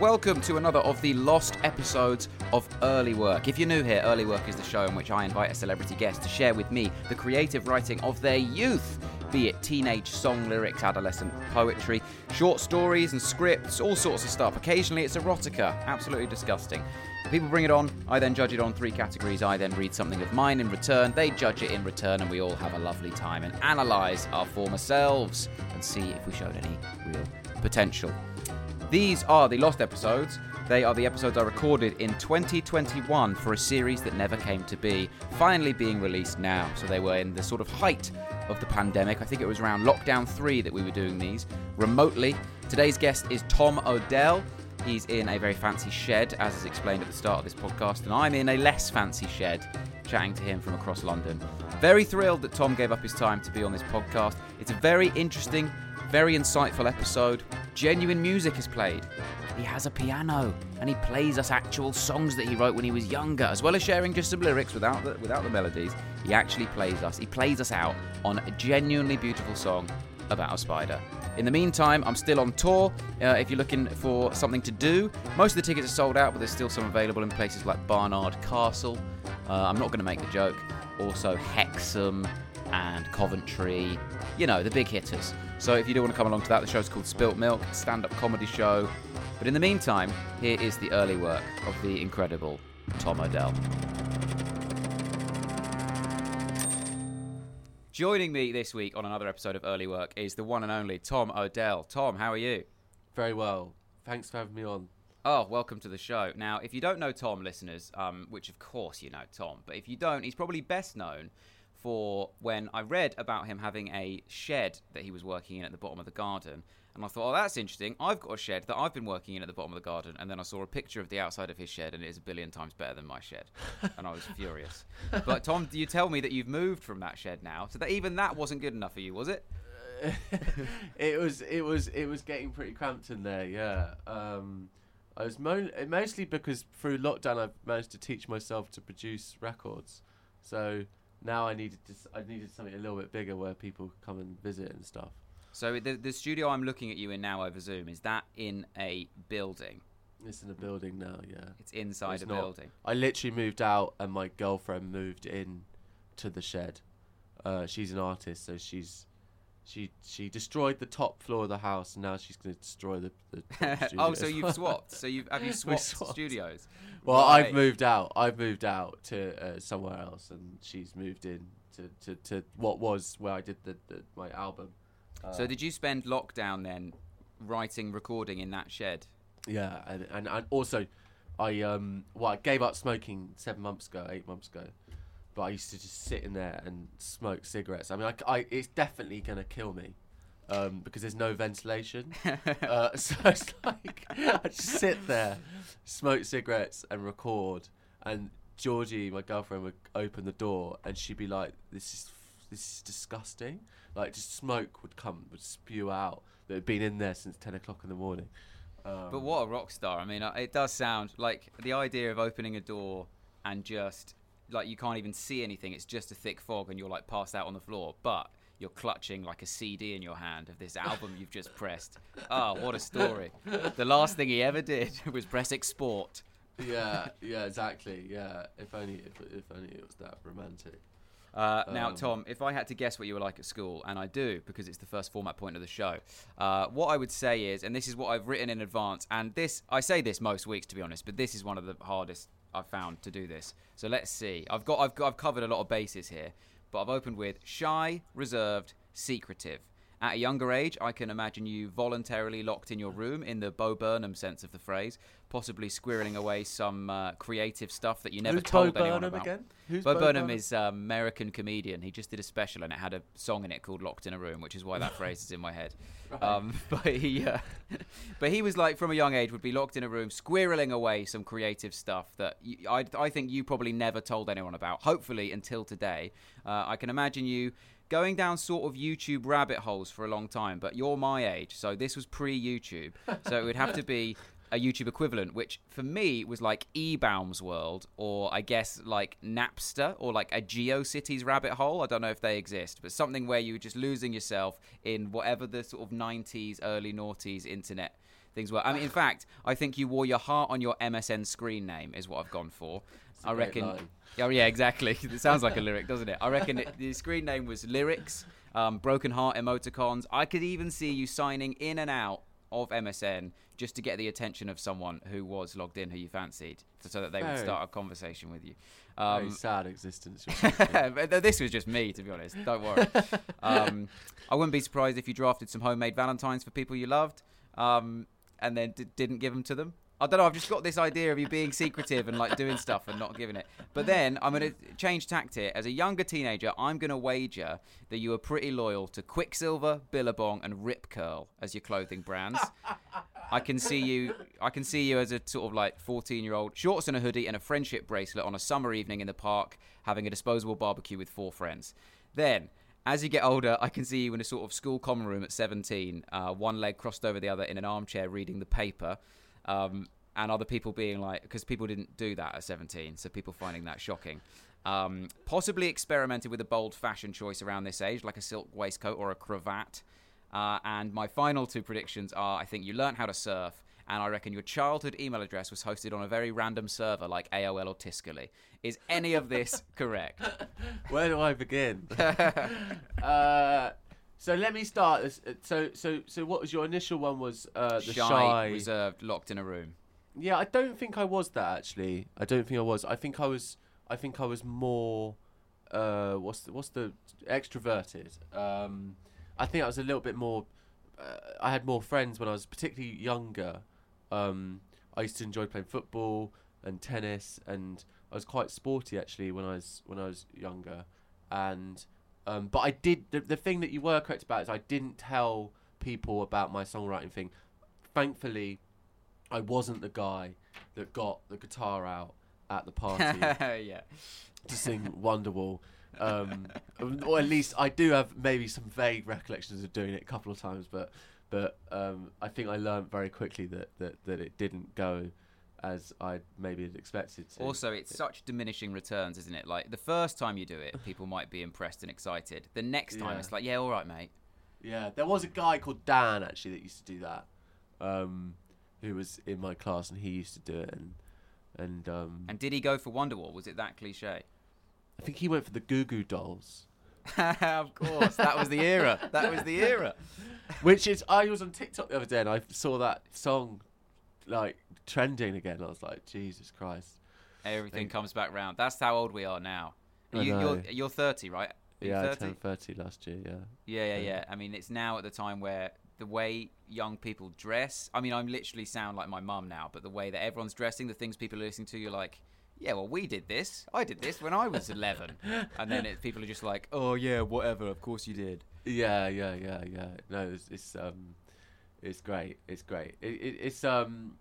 Welcome to another of the lost episodes of Early Work. If you're new here, Early Work is the show in which I invite a celebrity guest to share with me the creative writing of their youth, be it teenage song lyrics, adolescent poetry, short stories and scripts, all sorts of stuff. Occasionally it's erotica, absolutely disgusting. People bring it on, I then judge it on three categories. I then read something of mine in return, they judge it in return, and we all have a lovely time and analyse our former selves and see if we showed any real potential. These are the lost episodes. They are the episodes I recorded in 2021 for a series that never came to be, finally being released now. So they were in the sort of height of the pandemic. I think it was around lockdown 3 that we were doing these remotely. Today's guest is Tom Odell. He's in a very fancy shed, as is explained at the start of this podcast, and I'm in a less fancy shed chatting to him from across London. Very thrilled that Tom gave up his time to be on this podcast. It's a very interesting, very insightful episode. Genuine music is played. He has a piano and he plays us actual songs that he wrote when he was younger, as well as sharing just some lyrics without the, without the melodies. He actually plays us. He plays us out on a genuinely beautiful song about a spider. In the meantime, I'm still on tour. Uh, if you're looking for something to do, most of the tickets are sold out, but there's still some available in places like Barnard Castle. Uh, I'm not going to make the joke. Also, Hexham and Coventry. You know, the big hitters. So if you do want to come along to that, the show's called Spilt Milk, stand up comedy show. But in the meantime, here is the early work of the incredible Tom Odell. Joining me this week on another episode of Early Work is the one and only Tom Odell. Tom, how are you? Very well. Thanks for having me on. Oh, welcome to the show. Now, if you don't know Tom, listeners, um, which of course you know Tom, but if you don't, he's probably best known for when I read about him having a shed that he was working in at the bottom of the garden. And I thought, oh, that's interesting. I've got a shed that I've been working in at the bottom of the garden. And then I saw a picture of the outside of his shed, and it is a billion times better than my shed. And I was furious. But, Tom, do you tell me that you've moved from that shed now. So that even that wasn't good enough for you, was it? it was it was it was getting pretty cramped in there. Yeah. Um, I was mo- mostly because through lockdown I've managed to teach myself to produce records. So now I needed to, I needed something a little bit bigger where people come and visit and stuff. So the, the studio I'm looking at you in now over Zoom, is that in a building? It's in a building now, yeah. It's inside It's a not- building. I literally moved out and my girlfriend moved in to the shed. Uh, she's an artist, so she's she she destroyed the top floor of the house and now she's going to destroy the, the oh, so you've swapped. So you've have you swapped, swapped. studios? Well, Right. I've moved out. I've moved out to uh, somewhere else, and she's moved in to, to, to what was where I did the, the my album. Uh, So did you spend lockdown then writing, recording in that shed? Yeah, and, and and also, I um well I gave up smoking seven months ago, eight months ago, but I used to just sit in there and smoke cigarettes. I mean, I, I- it's definitely gonna kill me. um, because there's no ventilation. uh, so it's like I just sit there, smoke cigarettes, and record. And Georgie, my girlfriend, would open the door, and she'd be like, "This is this is disgusting." Like just smoke would come, would spew out that had been in there since ten o'clock in the morning. Um, But what a rock star! I mean, it does sound like the idea of opening a door and just like you can't even see anything. It's just a thick fog, and you're like passed out on the floor. But you're clutching like a CD in your hand of this album you've just pressed. Oh, what a story! The last thing he ever did was press export. yeah, yeah, exactly. Yeah, if only if, if only it was that romantic. Uh, now, Um, Tom, if I had to guess what you were like at school, and I do because it's the first format point of the show, uh, what I would say is, and this is what I've written in advance, and this I say this most weeks to be honest, but this is one of the hardest I've found to do this. So let's see. I've got I've got, I've covered a lot of bases here, but I've opened with shy, reserved, secretive. At a younger age, I can imagine you voluntarily locked in your room in the Bo Burnham sense of the phrase, possibly squirreling away some uh, creative stuff that you never Who's told Bo anyone Burnham about. again? Who's Bo, Bo Burnham, Burnham? is an American comedian. He just did a special and it had a song in it called "Locked in a Room," which is why that phrase is in my head. Um, but he, uh, but he was like from a young age would be locked in a room, squirreling away some creative stuff that you, I, I think you probably never told anyone about. Hopefully, until today, uh, I can imagine you going down sort of YouTube rabbit holes for a long time. But you're my age, so this was pre-YouTube, so it would have to be a YouTube equivalent, which for me was like eBaum's World, or I guess like Napster, or like a GeoCities rabbit hole. I don't know if they exist, but something where you were just losing yourself in whatever the sort of 90s, early noughties internet things were. I mean, in fact, I think you wore your heart on your MSN screen name, is what I've gone for. I reckon. line. Oh yeah, exactly. It sounds like a lyric, doesn't it? I reckon it, the screen name was lyrics, um, broken heart emoticons. I could even see you signing in and out of MSN just to get the attention of someone who was logged in who you fancied, so that they would start a conversation with you. Very Um, sad existence. but this was just me, to be honest. Don't worry. Um, I wouldn't be surprised if you drafted some homemade Valentines for people you loved, um, and then d- didn't give them to them. I don't know. I've just got this idea of you being secretive and like doing stuff and not giving it. But then I'm going to change tact here. As a younger teenager, I'm going to wager that you were pretty loyal to Quiksilver, Billabong, and Rip Curl as your clothing brands. I can see you. I can see you as a sort of like 14 year old, shorts and a hoodie and a friendship bracelet on a summer evening in the park, having a disposable barbecue with four friends. Then, as you get older, I can see you in a sort of school common room at 17, uh, one leg crossed over the other in an armchair reading the paper. Um, and other people being like, because people didn't do that at 17, so people finding that shocking. Um, possibly experimented with a bold fashion choice around this age, like a silk waistcoat or a cravat. Uh, and my final two predictions are I think you learn how to surf, and I reckon your childhood email address was hosted on a very random server like AOL or Tiscali. Is any of this correct? Where do I begin? uh, so let me start. This. uh, So so so what was your initial one? Was uh, the shy, shy? reserved, locked in a room. Yeah, I don't think I was that actually. I don't think I was. I think I was. I think I was more. Uh, what's the, what's the extroverted? Um, I think I was a little bit more. Uh, I had more friends when I was particularly younger. Um, I used to enjoy playing football and tennis, and I was quite sporty actually when I was when I was younger. And um, but I did the, the thing that you were correct about is I didn't tell people about my songwriting thing. Thankfully, I wasn't the guy that got the guitar out at the party yeah. to sing Wonderwall. Um, or at least I do have maybe some vague recollections of doing it a couple of times, but but um, I think I learned very quickly that, that, that it didn't go as I maybe had expected to. Also, it's such diminishing returns, isn't it? Like the first time you do it, people might be impressed and excited. The next time, Yeah. it's like, yeah, all right, mate. Yeah, there was a guy called Dan actually that used to do that, um, who was in my class, and he used to do it, and and um, And did he go for Wonderwall? Was it that cliche? I think he went for the Goo Goo Dolls, of course, that was the era. That was the era. which is I was on TikTok the other day, and I saw that song like trending again. I was like, Jesus Christ! Everything comes back round. That's how old we are now. You, know. you're you're 30, right? Are you Yeah, I 30? turned thirty last year. Yeah, Yeah, yeah, Yeah. yeah. I mean, it's now at the time where the way young people dress. I mean, I'm literally sound like my mum now, but the way that everyone's dressing, the things people are listening to, you're like, yeah, well, we did this. I did this when I was 11, and then it, people are just like, oh yeah, whatever. Of course you did. Yeah, yeah, yeah, yeah. No, it's, it's um, it's great. It's great. It, it, it's um,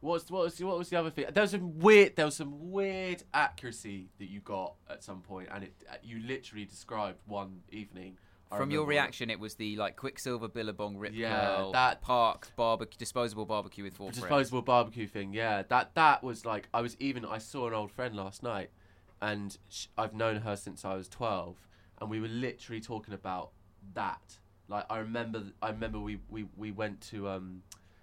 what's what was what was the other thing? There was some weird. There was some weird accuracy that you got at some point, and it uh, you literally described one evening. From your reaction, it was the like Quiksilver Billabong Rip Yeah, Curl that- parked barbecue, disposable barbecue with four friends. disposable barbecue thing. Yeah, that that was like I was even. I saw an old friend last night, and sh- I've known her since I was twelve, and we were literally talking about that. Like I remember, I remember we we, we went to um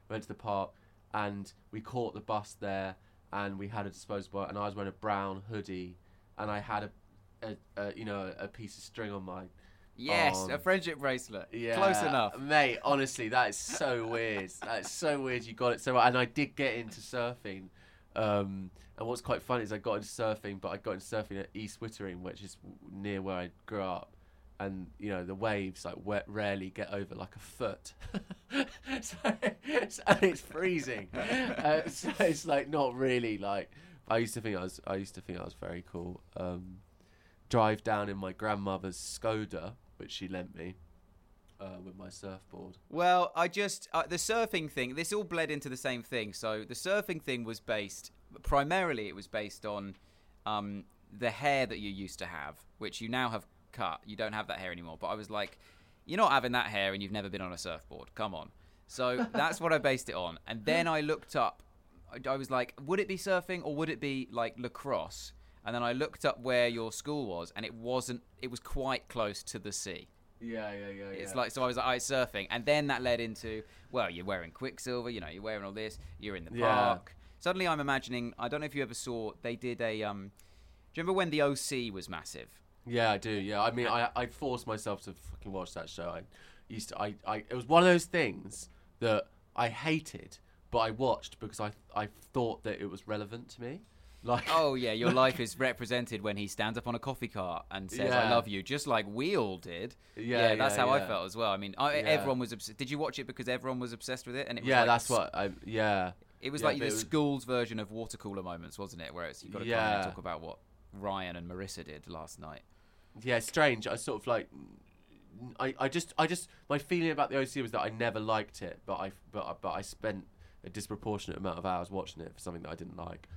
went to the park, and we caught the bus there, and we had a disposable, and I was wearing a brown hoodie, and I had a, a, a you know a piece of string on my Yes, on. a friendship bracelet. yeah, Close enough. mate. Honestly, that is so weird. That's so weird. You got it so right. And I did get into surfing. Um, and what's quite funny is I got into surfing, but I got into surfing at East Wittering, which is near where I grew up. And you know the waves like we- rarely get over like a foot, so, it's- and it's freezing. Uh, so it's like not really like. I used to think I was. I used to think I was very cool. Um, drive down in my grandmother's Skoda, which she lent me, uh, with my surfboard. Well, I just uh, the surfing thing. This all bled into the same thing. So the surfing thing was based primarily. It was based on um, the hair that you used to have, which you now have cut. You don't have that hair anymore. But I was like, you're not having that hair, and you've never been on a surfboard. Come on. So that's what I based it on. And then I looked up. I, I was like, would it be surfing or would it be like lacrosse? And then I looked up where your school was, and it wasn't. It was quite close to the sea. Yeah, yeah, yeah. It's like so I was like ice surfing, and then that led into well, you're wearing Quiksilver, you know, you're wearing all this, you're in the Yeah. park. Suddenly, I'm imagining. I don't know if you ever saw. They did a. Um, do you remember when the OC was massive? yeah, I do. Yeah, I mean, I I forced myself to fucking watch that show. I used to. I, I it was one of those things that I hated, but I watched because I I thought that it was relevant to me. Like Oh yeah, your life is represented when he stands up on a coffee cart and says "I love you," just like we all did. Yeah, that's yeah, how I felt as well. I mean, I, Yeah. everyone was. Obs- did you watch it because everyone was obsessed with it? And it was yeah, like that's what I yeah. It was Yeah, like the was- school's version of water cooler moments, wasn't it? Where it's you got to and Yeah. talk about what Ryan and Marissa did last night. yeah, it's strange. I sort of like, I, I just, I just, my feeling about the OC was that I never liked it, but I, but, but I spent a disproportionate amount of hours watching it for something that I didn't like.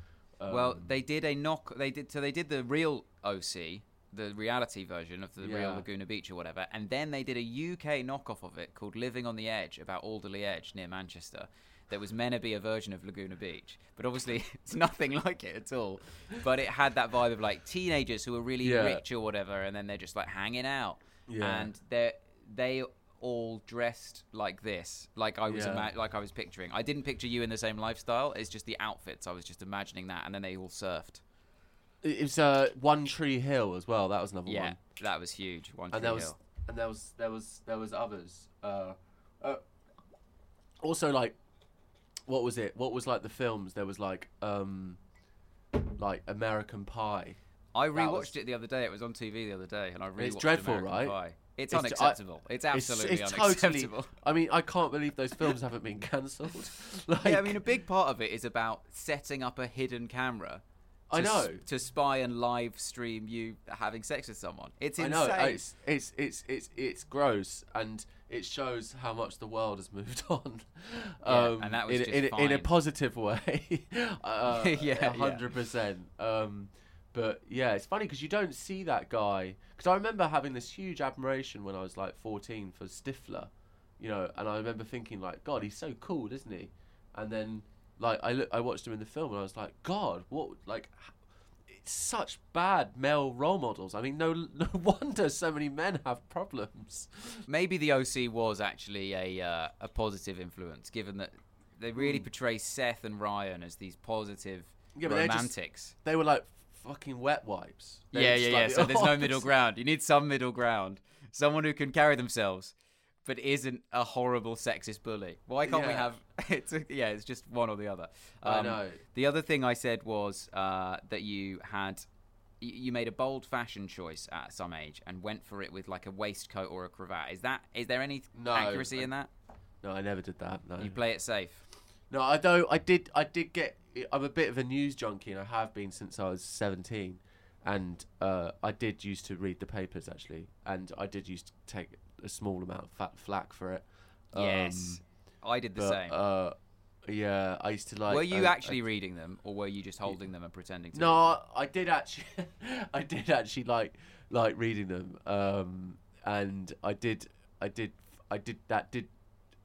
Well, Um, they did a knock. They did so. They did the real OC, the reality version of the real Laguna Beach or whatever, and then they did a UK knockoff of it called Living on the Edge about Alderley Edge near Manchester. That was meant to be a version of Laguna Beach, but obviously it's nothing like it at all. But it had that vibe of like teenagers who are really Yeah. rich or whatever, and then they're just like hanging out, Yeah. and they they all dressed like this, like I was Yeah. ima- like I was picturing. I didn't picture you in the same lifestyle. It's just the outfits. I was just imagining that, and then they all surfed. it was uh, One Tree Hill as well. That was another Yeah, one. that was huge. One and Tree there was Hill. and there was there was there was others. Uh, uh, also, like, what was it? What was like the films? There was like um, like American Pie. I rewatched was- it the other day. It was on TV the other day, and I rewatched It's dreadful, American right? Pie. It's, It's- I- unacceptable. It's It's- absolutely it's, unacceptable. Totally, I mean, I can't believe those films haven't been cancelled. like, yeah, I mean, a big part of it is about setting up a hidden camera. I to s- know. to spy and live stream you having sex with someone. It's I insane. know it's, it's it's it's it's gross, and it shows how much the world has moved on. Yeah, and um, that was in, just in, a- in a positive way. uh, Yeah, yeah. hundred percent. Um, But yeah, it's funny because you don't see that guy. Because I remember having this huge admiration when I was like fourteen for Stifler, you know, and I remember thinking like, God, he's so cool, isn't he? And then like I look, I watched him in the film, and I was like, God, what like. It's such bad male role models. I mean, no, no wonder so many men have problems. Maybe the OC was actually a uh, a positive influence, given that they really portray Seth and Ryan as these positive. Yeah, but just- romantics. They were like fucking wet wipes. They yeah, yeah, yeah. So there's no middle ground. You need some middle ground. Someone who can carry themselves, but isn't a horrible sexist bully. Why can't we have? It's a, yeah, it's just one or the other. I Um, know. The other thing I said was uh, that you had. You made a bold fashion choice at some age and went for it with like a waistcoat or a cravat. Is that is there any No, accuracy I- in that? No, I never did that. No, You play it safe. no, I don't. I did. I did get. I'm a bit of a news junkie, and I have been since I was 17. And uh, I did used to read the papers actually, and I did used to take a small amount of fat flack for it. Yes, I did the Um, but, same. Uh, yeah, I used to like. were you I- actually reading them, or were you just holding them and pretending to? No? I did actually. I did actually like like reading them, um, and I did, I did, I did that. Did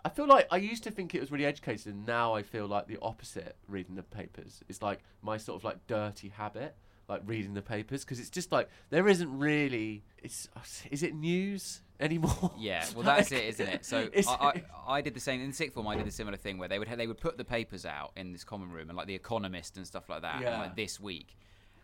I feel like I used to think it was really educated, and now I feel like the opposite. Reading the papers It's like my sort of like dirty habit, like reading the papers, because it's just like there isn't really. It's is it news anymore? Yeah, well, that's it, isn't it? So I, I, I did the same in sixth form. I did a similar thing where they would they would put the papers out in this common room and like the Economist and stuff like that, and, Yeah. like this week,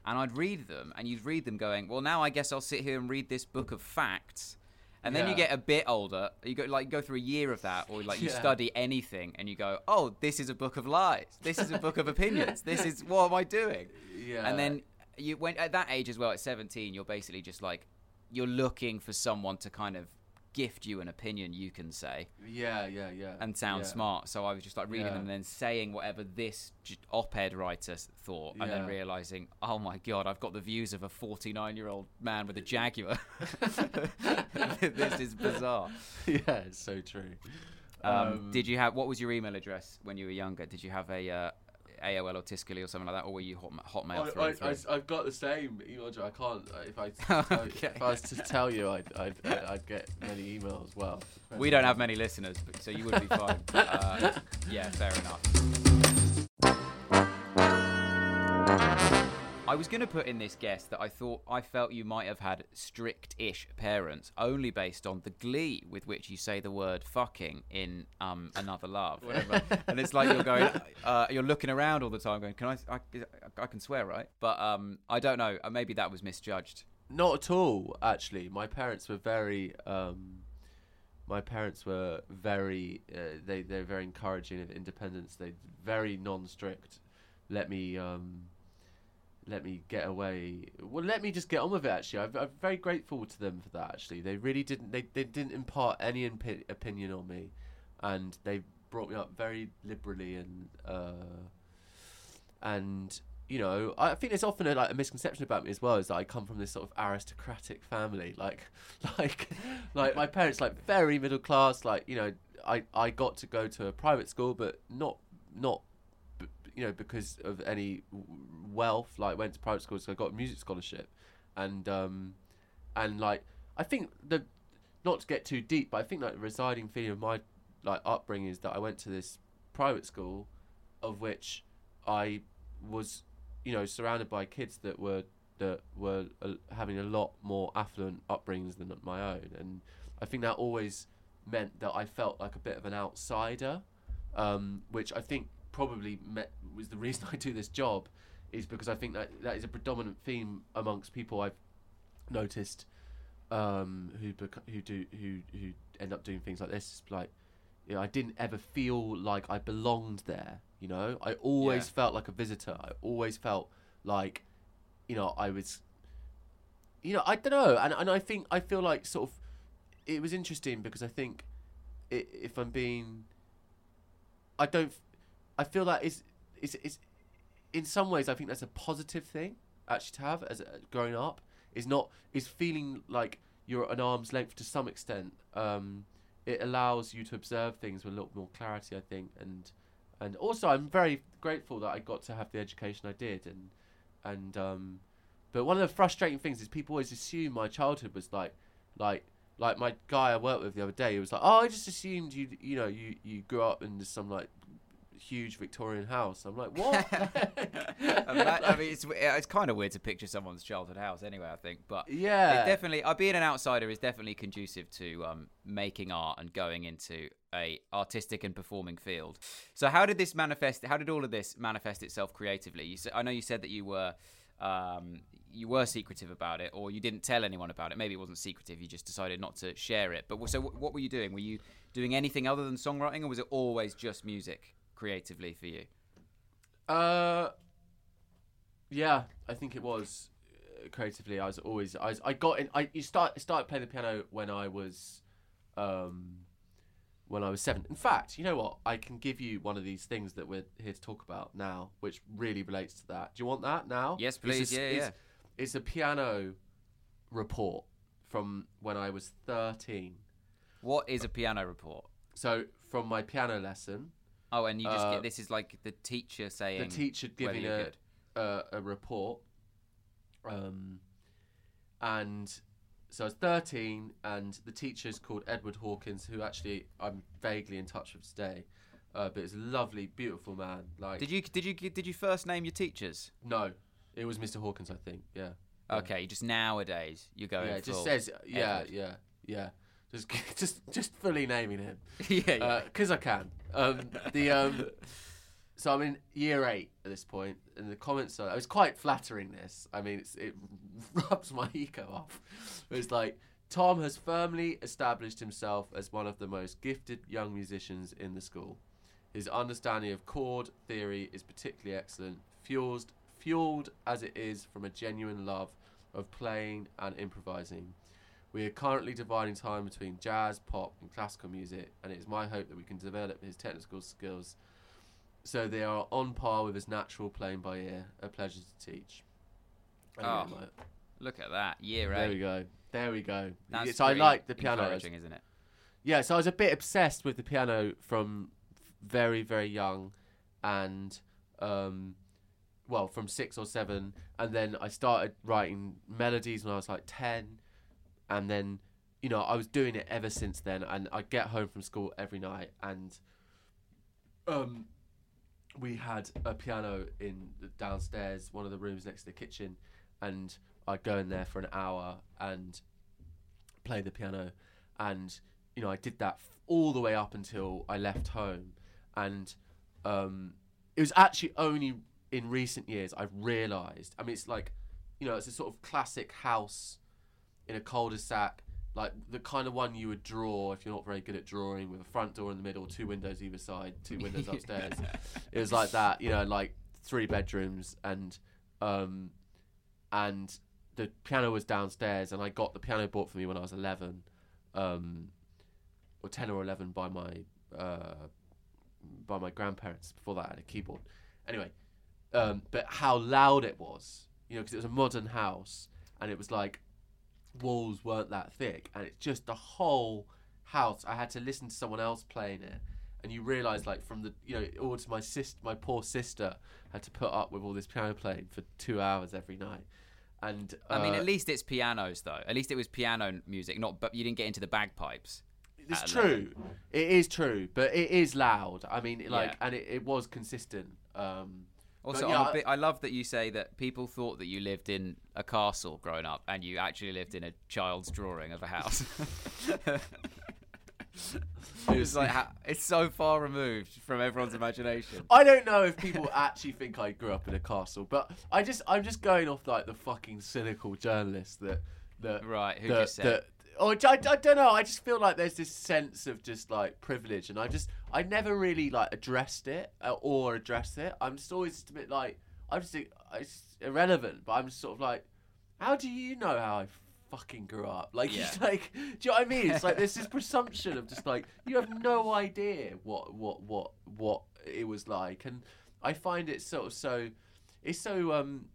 and I'd read them, and you'd read them going, well, now I guess I'll sit here and read this book of facts. And then you get a bit older. You go like go through a year of that, or like you Yeah. study anything, and you go, "Oh, this is a book of lies. This is a book of opinions. This is what am I doing?" yeah. And then you went at that age as well. At seventeen, you're basically just like you're looking for someone to kind of gift you an opinion you can say yeah, yeah, yeah, and sound yeah. smart. So I was just like reading Yeah. them and then saying whatever this op-ed writer thought, and then realizing, oh my god, I've got the views of a 49-year-old man with a Jaguar. this is bizarre. yeah, it's so true. Um, did you have what was your email address when you were younger? Did you have a uh, AOL or Tiscali or something like that, or were you hot, Hotmail through and through? I, have got the same email address. I can't. uh, If I, Okay. if I was to tell you, I'd, I'd, I'd, I'd get many emails. as Well, We don't have many listeners, but, so you would be fine. uh, yeah, fair enough. I was going to put in this guess that I thought I felt you might have had strict-ish parents, only based on the glee with which you say the word "fucking" in um, "Another Love," whatever. and it's like you're going, uh, you're looking around all the time, going, "Can I? I, I can swear, right?" But um, I don't know. Uh, Maybe that was misjudged. Not at all. Actually, my parents were very. Um, my parents were very. Uh, they they're very encouraging of independence. They very non-strict. Let me. Um, let me get away. Well, let me just get on with it. Actually, I'm, I'm very grateful to them for that. Actually, they really didn't. They, they didn't impart any impi- opinion on me, and they brought me up very liberally and uh, and you know I think there's often a, like a misconception about me as well is that I come from this sort of aristocratic family. Like like like my parents like very middle class. Like you know I I got to go to a private school, but not not you know because of any wealth like went to private school so i got a music scholarship. And um and like i think the not to get too deep but i think like the residing feeling of my like upbringing is that i went to this private school of which i was you know surrounded by kids that were that were uh, having a lot more affluent upbringings than my own. And i think that always meant that i felt like a bit of an outsider um, which I think probably met, was the reason I do this job, is because I think that that is a predominant theme amongst people I've noticed um, who bec- who do who who end up doing things like this. It's like, you know, I didn't ever feel like I belonged there. You know, I always Yeah. felt like a visitor. I always felt like, you know, I was. You know, I don't know, and and I think I feel like sort of, it was interesting because I think, i if I'm being I don't. I feel that is is is in some ways I think that's a positive thing actually to have as a, growing up. Is not is feeling like you're an arm's length to some extent. Um, it allows you to observe things with a little more clarity, I think, and and also I'm very grateful that I got to have the education I did, and and um, but one of the frustrating things is people always assume my childhood was like like like my guy I worked with the other day, he was like, "Oh, I just assumed you, you know, you you grew up in some like huge Victorian house." I'm like, "What?" That- I mean, it's it's kind of weird to picture someone's childhood house anyway. I think, but yeah, it definitely, uh, being an outsider is definitely conducive to um, making art and going into a artistic and performing field. So, how did this manifest? How did all of this manifest itself creatively? You, I know you said that you were. Um, you were secretive about it, or you didn't tell anyone about it. Maybe it wasn't secretive; you just decided not to share it. But so, what were you doing? Were you doing anything other than songwriting, or was it always just music creatively for you? Uh, yeah, I think it was uh, creatively. I was always I was, I got in. I you start started playing the piano when I was, um, when I was seven. In fact, you know what? I can give you one of these things that we're here to talk about now, which really relates to that. Do you want that now? Yes, It's please. a- Yeah, it's, yeah. It's a piano report from when I was thirteen. What is a piano report? So from my piano lesson, Oh, and you just Uh, get this is like the teacher saying the teacher giving a, a a report, um, and so I was thirteen, and the teacher's called Edward Hawkins, who actually I'm vaguely in touch with today, uh, but it's a lovely, beautiful man. Like, Did you did you did you first name your teachers? No, it was Mr. Hawkins, I think. Yeah. Yeah. Okay, just nowadays you go. Yeah, it just says yeah, yeah, yeah. Just, just, just fully naming him. yeah, yeah. because I can. Um, the um, so I'm in year eight at this point, and the comments are. I was quite flattering. This, I mean, it's, it rubs my ego off. It's like Tom has firmly established himself as one of the most gifted young musicians in the school. His understanding of chord theory is particularly excellent, fueled fueled as it is from a genuine love of playing and improvising. We are currently dividing time between jazz, pop, and classical music, and it is my hope that we can develop his technical skills so they are on par with his natural playing by ear. A pleasure to teach. Oh, yeah, Look at that year there we go. There we go. That's so I like the piano. encouraging, isn't it? Yeah, so I was a bit obsessed with the piano from very, very young, and um, well, from six or seven, and then I started writing melodies when I was like ten, and then you know I was doing it ever since then. And I get home from school every night, and um, we had a piano in downstairs, one of the rooms next to the kitchen, and I'd go in there for an hour and play the piano, and you know I did that all the way up until I left home, and um, it was actually only in recent years I've realised. I mean, it's like, you know, it's a sort of classic house in a cul-de-sac, like the kind of one you would draw if you're not very good at drawing, with a front door in the middle, two windows either side, two windows upstairs. It was like that, you know, like three bedrooms, and um, and the piano was downstairs, and I got the piano bought for me when I was eleven, um, or ten or eleven by my uh, by my grandparents. Before that, I had a keyboard. Anyway, um, but how loud it was, you know, because it was a modern house, and it was like walls weren't that thick, and it's just the whole house. I had to listen to someone else playing it, and you realise, like, from the you know, all to my sister, my poor sister had to put up with all this piano playing for two hours every night. And I mean, uh, at least it's pianos though. At least it was piano music, not. But you didn't get into the bagpipes. It's true. It is true, but it is loud. I mean, like, Yeah. and it, it was consistent. Um, Also, yeah, I'm a I- bit, I love that you say that people thought that you lived in a castle growing up, and you actually lived in a child's drawing of a house. it's like it's so far removed from everyone's imagination. I don't know if people actually think I grew up in a castle, but I just I'm just going off like the fucking cynical journalist that that Right, who that, just said- that or I, I don't know. I just feel like there's this sense of just like privilege, and I just I never really like addressed it uh, or addressed it. I'm just always just a bit like I'm just it's irrelevant, but I'm just sort of like, how do you know how I fucking grew up? Like, Yeah. like, do you know what I mean? It's like there's this presumption of just like you have no idea what what what what it was like, and I find it sort of so. It's so. um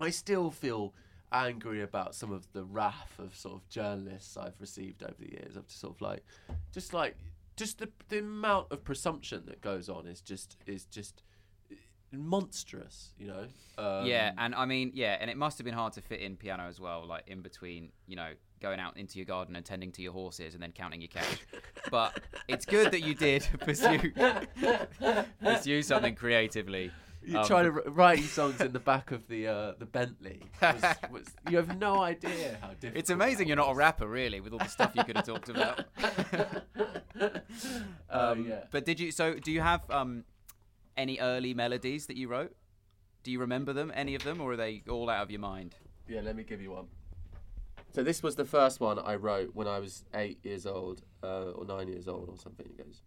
I still feel angry about some of the wrath of sort of journalists I've received over the years. Of just sort of like, just like, just the the amount of presumption that goes on is just is just monstrous. You know. Um, yeah, and I mean, yeah, and it must have been hard to fit in piano as well, like in between, you know, going out into your garden and tending to your horses and then counting your cash. but it's good that you did pursue pursue something creatively. You're Um, trying to write songs in the back of the uh, the Bentley. Was, was, you have no idea how difficult. It's amazing you're not a rapper, really, with all the stuff you could have talked about. Oh Um, yeah. But did you? So, do you have um, any early melodies that you wrote? Do you remember them, any of them, or are they all out of your mind? Yeah, let me give you one. So this was the first one I wrote when I was eight years old, uh, or nine years old, or something. It goes.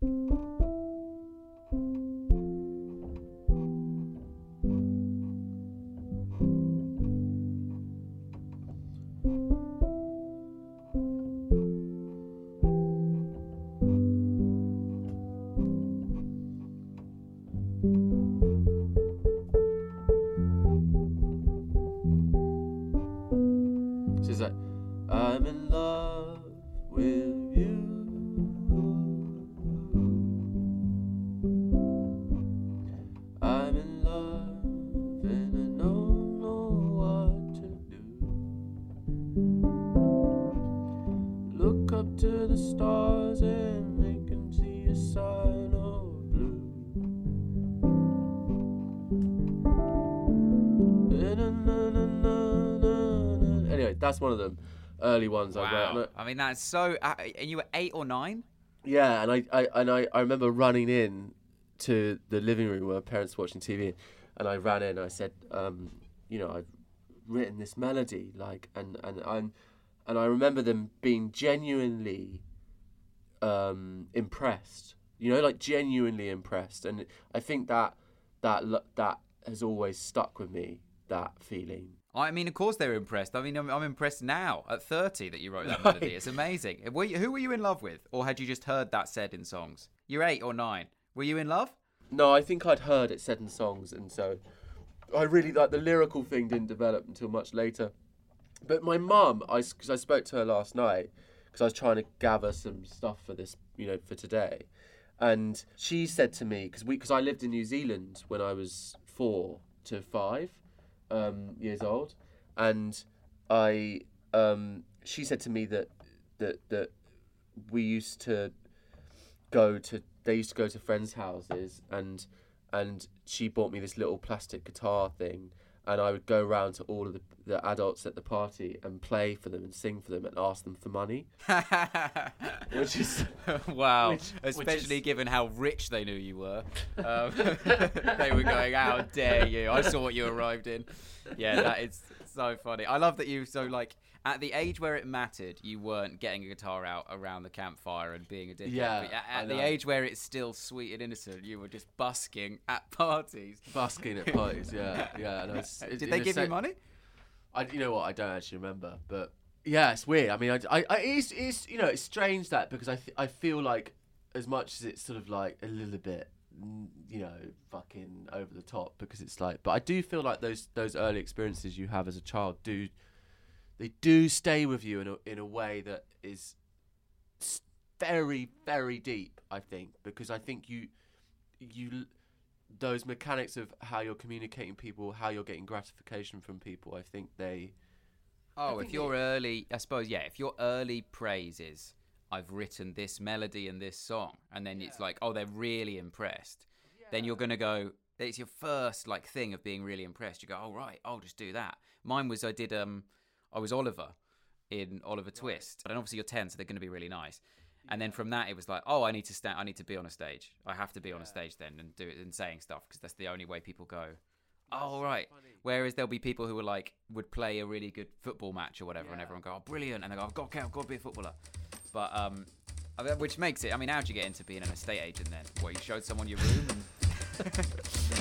Early ones I Wow. wrote. I mean, that's so. Uh, and you were eight or nine? Yeah, and I, I and I, I remember running in to the living room where parents were watching TV, and I ran in. I said, um, you know, I've written this melody, like, and and and and I remember them being genuinely um, impressed. You know, like genuinely impressed, and I think that that that has always stuck with me. That feeling. I mean, of course they're impressed. I mean, I'm, I'm impressed now at 30 that you wrote that melody. It's amazing. Were you, who were you in love with, or had you just heard that said in songs? You're eight or nine. Were you in love? No, I think I'd heard it said in songs, and so I really like the lyrical thing didn't develop until much later. But my mum, I because I spoke to her last night because I was trying to gather some stuff for this, you know, for today, and she said to me because we because I lived in New Zealand when I was four to five um, years old, and I um, she said to me that that that we used to go to they used to go to friends' houses and and she bought me this little plastic guitar thing and I would go around to all of the, the adults at the party and play for them and sing for them and ask them for money. Which is wow. which- which Especially is- given how rich they knew you were. Um, they were going, How dare you? I saw what you arrived in. Yeah, that is so funny. I love that you, so like, at the age where it mattered, you weren't getting a guitar out around the campfire and being a dickhead. Yeah, but at, at the age where it's still sweet and innocent, you were just busking at parties. busking at parties, yeah, yeah. And I was, Did they give you money? I, you know what? I don't actually remember, but yeah, it's weird. I mean, I, I, I it's, it's, you know, it's strange that because I, th- I feel like as much as it's sort of like a little bit, you know, fucking over the top because it's like, but I do feel like those those early experiences you have as a child do, they do stay with you in a in a way that is very very deep. I think because I think you you those mechanics of how you're communicating people, how you're getting gratification from people, I think they. Oh, think if your early, I suppose, yeah, if your early praises I've written this melody and this song, and then it's like, oh, they're really impressed, then you're going to go, it's your first, like, thing of being really impressed. You go, oh, right, I'll just do that. Mine was, I did, um, I was Oliver in Oliver Twist, and obviously you're 10, so they're going to be really nice. And then from that, it was like, oh, I need to stand, I need to be on a stage. I have to be on a stage then and do it and saying stuff because that's the only way people go. Oh right. Whereas there'll be people who are like would play a really good football match or whatever, and everyone go, "Oh, brilliant!" and they go, "I've got, okay, I've got to be a footballer." But um, which makes it. I mean, how'd you get into being an estate agent then? Where you showed someone your room and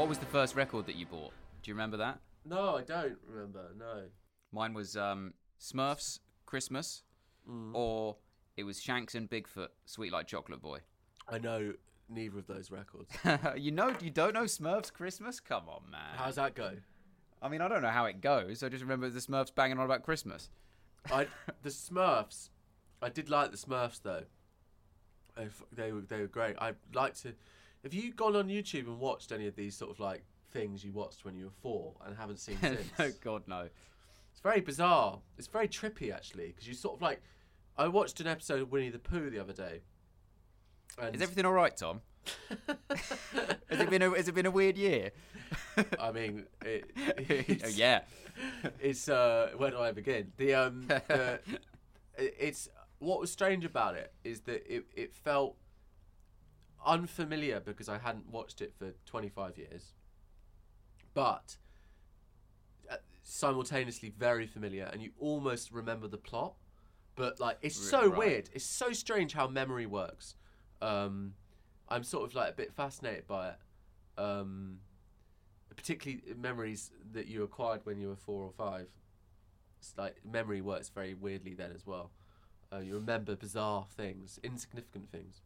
what was the first record that you bought? Do you remember that? No, I don't remember. No. Mine was um, Smurfs Christmas, Mm. or it was Shanks and Bigfoot Sweet Like Chocolate Boy. I know neither of those records. you know, you don't know Smurfs Christmas? Come on, man. How's that go? I mean, I don't know how it goes. I just remember the Smurfs banging on about Christmas. I the Smurfs. I did like the Smurfs though. They, they were they were great. I like to. Have you gone on YouTube and watched any of these sort of like things you watched when you were four and haven't seen since? oh God, no. It's very bizarre. It's very trippy actually because you sort of like. I watched an episode of Winnie the Pooh the other day. And Is everything all right, Tom? has it been a has it been a weird year? I mean, it, it's, yeah. it's uh, where do I begin? The um, the, it's what was strange about it is that it it felt unfamiliar because I hadn't watched it for 25 years, but uh, simultaneously very familiar, and you almost remember the plot. But like, it's so Right. weird. It's so strange how memory works. Um, I'm sort of like a bit fascinated by it. Um, particularly memories that you acquired when you were four or five. It's like memory works very weirdly then as well. Uh, you remember bizarre things, insignificant things.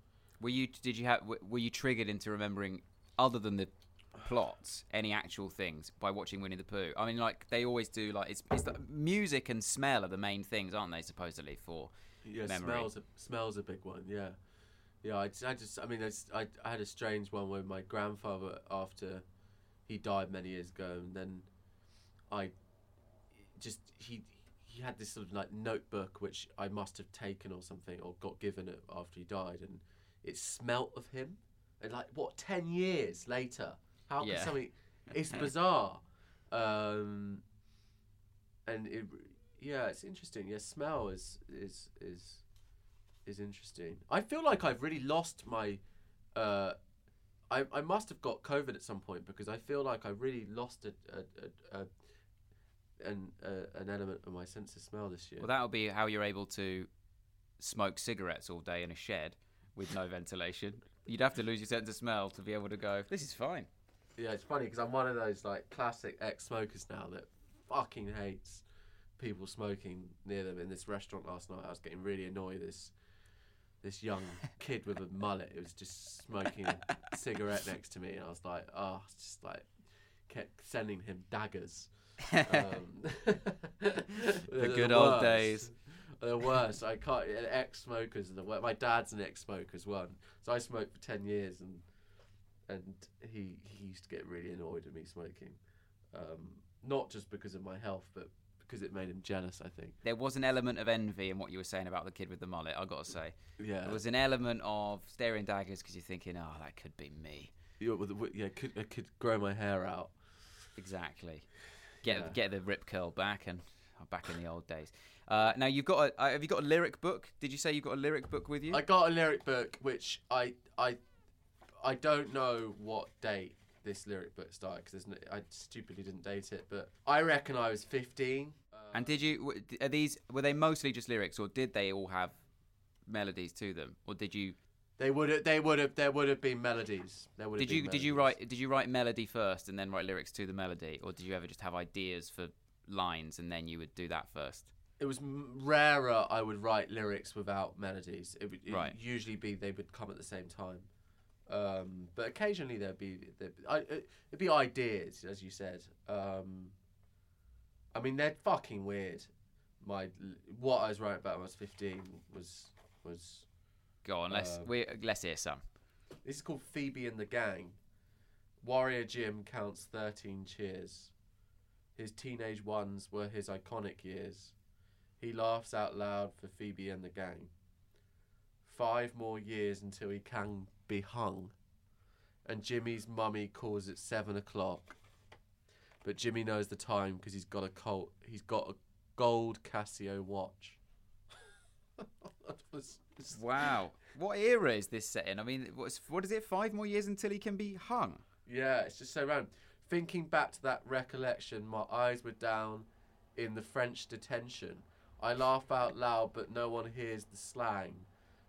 Were you did you have were you triggered into remembering other than the plots any actual things by watching Winnie the Pooh? I mean, like they always do. Like it's it's the music and smell are the main things, aren't they? Supposedly for Yeah, memory. smells. A, smells a big one. Yeah, yeah. I, I just, I mean, I, I, I had a strange one with my grandfather after he died many years ago, and then I just he he had this sort of like notebook which I must have taken or something or got given it after he died, and it smelt of him. And like what ten years later, how could Yeah. something? It's bizarre. Um, and it, yeah, it's interesting. Yeah, smell is is is is interesting. I feel like I've really lost my. Uh, I I must have got COVID at some point because I feel like I really lost a, a, a, a an a, an element of my sense of smell this year. well, that'll be how you're able to smoke cigarettes all day in a shed with no ventilation. You'd have to lose your sense of smell to be able to go. This is fine. Yeah, it's funny because I'm one of those like classic ex-smokers now that fucking hates people smoking near them. In this restaurant last night, I was getting really annoyed. This this young kid with a mullet, it was just smoking a cigarette next to me, and I was like, oh, just like kept sending him daggers. Um, the good old days. The worst. I can't. Ex-smokers are the worst. My dad's an ex-smoker as well. So I smoked for ten years, and and he he used to get really annoyed at me smoking, um, not just because of my health, but because it made him jealous. I think. There was an element of envy in what you were saying about the kid with the mullet. I got to say, Yeah. there was an element of staring daggers because you're thinking, oh, that could be me. Yeah, yeah, could I could grow my hair out. Exactly. Get Yeah. get the rip curl back and back in the old days. Uh, now you've got a uh, have you got a lyric book? Did you say you've got a lyric book with you? I got a lyric book which I I I don't know what date this lyric book started because no, I stupidly didn't date it, but I reckon I was 15. and did you are these were they mostly just lyrics or did they all have melodies to them or did you They would have they would have there would have been melodies. There would did you been did you write did you write melody first and then write lyrics to the melody or did you ever just have ideas for lines and then you would do that first? It was rarer I would write lyrics without melodies. It would Right. usually be they would come at the same time. Um, but occasionally there'd be there'd, I, it'd be ideas, as you said. Um, I mean, they're fucking weird. My what I was writing about when I was fifteen was was Go on, let's Um, we let's hear some. this is called Phoebe and the Gang. Warrior Jim counts thirteen cheers. His teenage ones were his iconic years. He laughs out loud for Phoebe and the gang. Five more years until he can be hung. And Jimmy's mummy calls at seven o'clock. But Jimmy knows the time because he's got a colt. He's got a gold Casio watch. That was- was- Wow. What era is this set in? I mean, what's, what is it? Five more years until he can be hung? Yeah, it's just so random. Thinking back to that recollection, my eyes were down in the French detention. I laugh out loud, but no one hears the slang.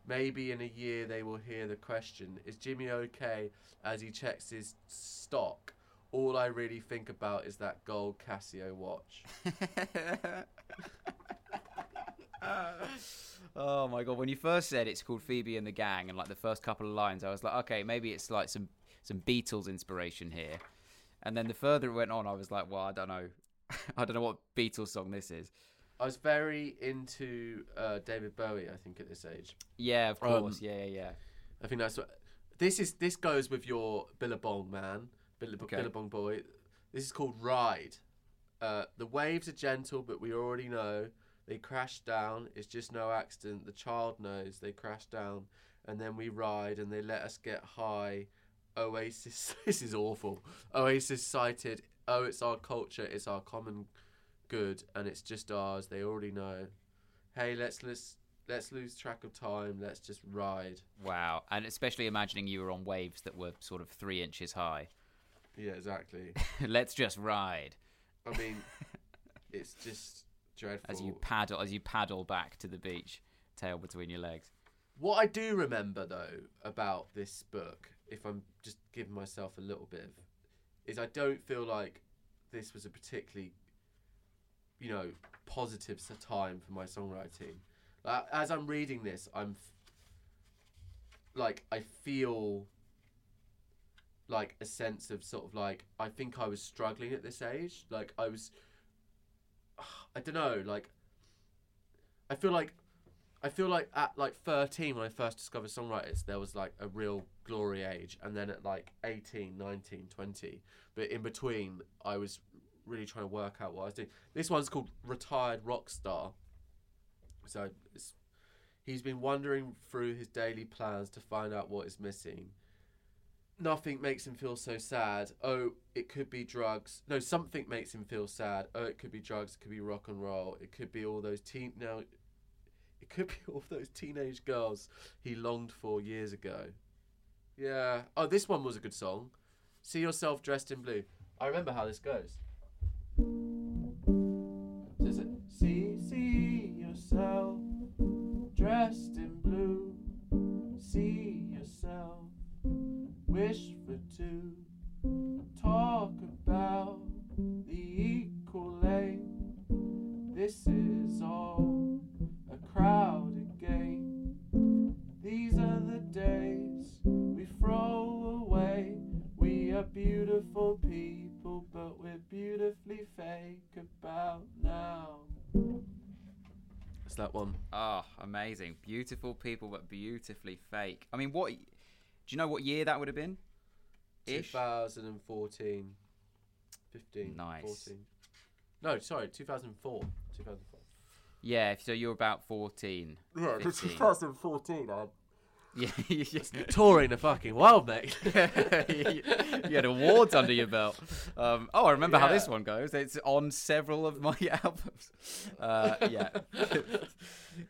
Maybe in a year they will hear the question Is Jimmy okay as he checks his stock? All I really think about is that gold Casio watch. Oh my god! When you first said it's called Phoebe and the Gang, and like the first couple of lines, I was like, okay, maybe it's like some some Beatles inspiration here. And then the further it went on, I was like, well, I don't know, I don't know what Beatles song this is. I was very into uh, David Bowie, I think, at this age. Yeah, of Um, course. yeah, yeah, yeah. I think that's what. This is this goes with your Billabong man, Okay. Billabong boy. This is called Ride. Uh, the waves are gentle, but we already know They crash down. It's just no accident. The child knows they crash down, and then we ride, and they let us get high. Oasis. this is awful. Oasis cited. Oh, it's our culture. It's our common good, and it's just ours. They already know. Hey, let's let's let's lose track of time. Let's just ride. Wow. And especially imagining you were on waves that were sort of three inches high. Yeah, exactly. Let's just ride I mean, it's just dreadful. as you paddle as you paddle back to the beach, tail between your legs. What I do remember though about this book, if I'm just giving myself a little bit of, is I don't feel like this was a particularly, you know, positive time for my songwriting. Like, as I'm reading this, I'm f- like I feel like a sense of sort of like I think I was struggling at this age. Like I was, I don't know. Like I feel like I feel like at like 13 when I first discovered songwriters there was like a real glory age and then at like 18 19 20 but in between I was really trying to work out what I was doing this one's called Retired Rock Star so he's been wandering through his daily plans to find out what is missing nothing makes him feel so sad oh it could be drugs no something makes him feel sad oh it could be drugs it could be rock and roll it could be all those teen now it could be all those teenage girls he longed for years ago. Yeah. Oh, this one was a good song. See yourself dressed in blue. I remember how this goes. Wish for two. Talk about the equal aim. This is all a crowded game. These are the days we throw away. We are beautiful people, but we're beautifully fake about now. It's that one. Oh, amazing. Beautiful people, but beautifully fake. I mean, what. Do you know what year that would have been? Ish? 2014. 15. Nice. 14. No, sorry, 2004. 2004. Yeah, so you're about 14. Yeah, 15. 2014. I Yeah, you just- touring the fucking world, mate. you had awards under your belt. Um, oh, I remember how this one goes. It's on several of my albums. Uh, yeah,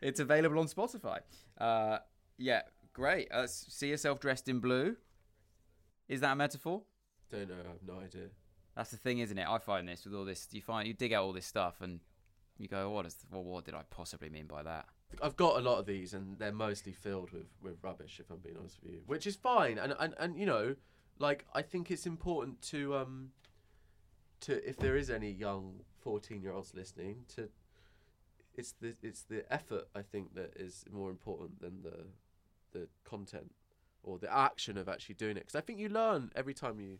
it's available on Spotify. Uh, yeah, great. Uh, see yourself dressed in blue. Is that a metaphor? Don't know. I have no idea. That's the thing, isn't it? I find this with all this. You find you dig out all this stuff and you go, "What is? Well, what did I possibly mean by that?" I've got a lot of these, and they're mostly filled with, with rubbish. If I'm being honest with you, which is fine. And, and and you know, like I think it's important to um to if there is any young 14 year olds listening to it's the it's the effort I think that is more important than the the content or the action of actually doing it. Because I think you learn every time you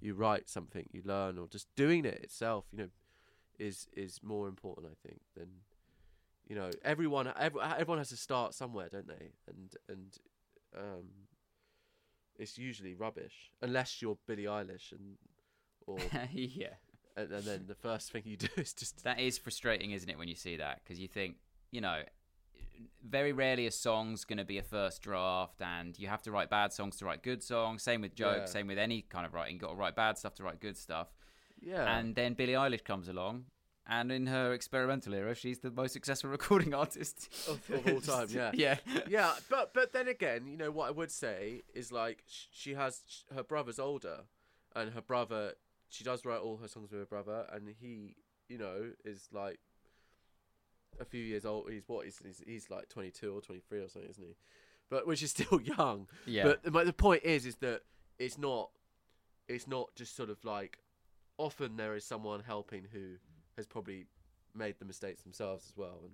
you write something you learn or just doing it itself you know is is more important I think than you know everyone every, everyone has to start somewhere don't they? And and um it's usually rubbish unless you're Billie Eilish and or yeah, and, and then the first thing you do is just that is frustrating, isn't it? When you see that, because you think, you know, very rarely a song's going to be a first draft, and you have to write bad songs to write good songs. Same with jokes. Yeah. Same with any kind of writing. You got to write bad stuff to write good stuff. yeah And then Billie Eilish comes along, and in her experimental era, she's the most successful recording artist of, of all time yeah yeah. yeah but but then again you know what I would say is like she has her brother's older and her brother she does write all her songs with her brother and he you know is like a few years old. He's what he's he's, he's like 22 or 23 or something isn't he? But which is still young. Yeah. but, but the point is is that it's not it's not just sort of like often there is someone helping who has probably made the mistakes themselves as well and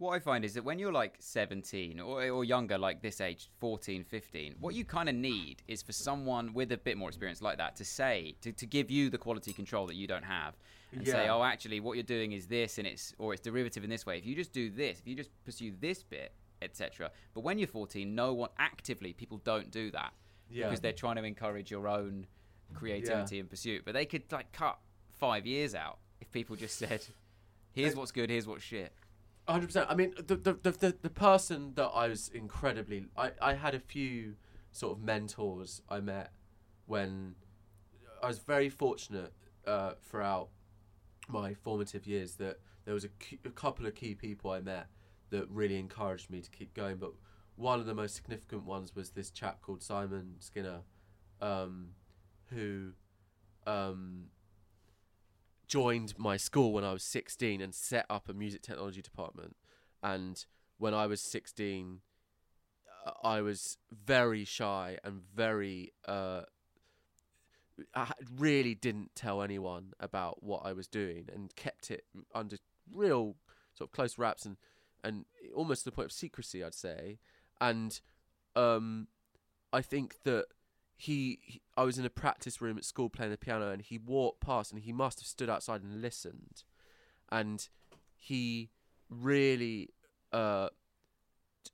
What I find is that when you're like 17 or, or younger, like this age, 14, 15, what you kind of need is for someone with a bit more experience like that to say, to, to give you the quality control that you don't have and say, oh, actually, what you're doing is this and it's, or it's derivative in this way. If you just do this, if you just pursue this bit, etc. But when you're 14, no one actively, people don't do that Yeah. because they're trying to encourage your own creativity and pursuit. But they could like cut five years out if people just said, here's what's good, here's what's shit. Hundred percent. I mean, the, the the the person that I was incredibly, I I had a few sort of mentors I met when I was very fortunate uh, throughout my formative years that there was a, key, a couple of key people I met that really encouraged me to keep going. But one of the most significant ones was this chap called Simon Skinner, um, who um, joined my school when I was 16 and set up a music technology department. And when I was 16, uh, I was very shy and very. Uh, I really didn't tell anyone about what I was doing and kept it under real sort of close wraps and and almost to the point of secrecy, I'd say. And um, I think that he, he, I was in a practice room at school playing the piano, and he walked past, and he must have stood outside and listened, and he really, uh,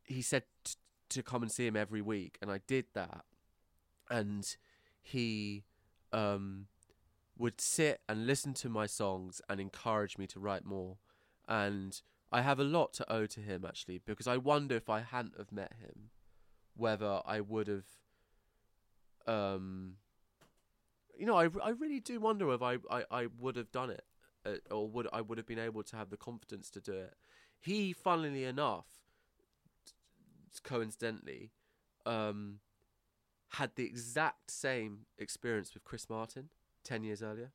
he said t- to come and see him every week, and I did that, and he, um, would sit and listen to my songs and encourage me to write more, and I have a lot to owe to him actually because I wonder if I hadn't have met him, whether I would have um, you know, I, I really do wonder if I, I, I would have done it, uh, or would I would have been able to have the confidence to do it. He, funnily enough, coincidentally, um, had the exact same experience with Chris Martin ten years earlier,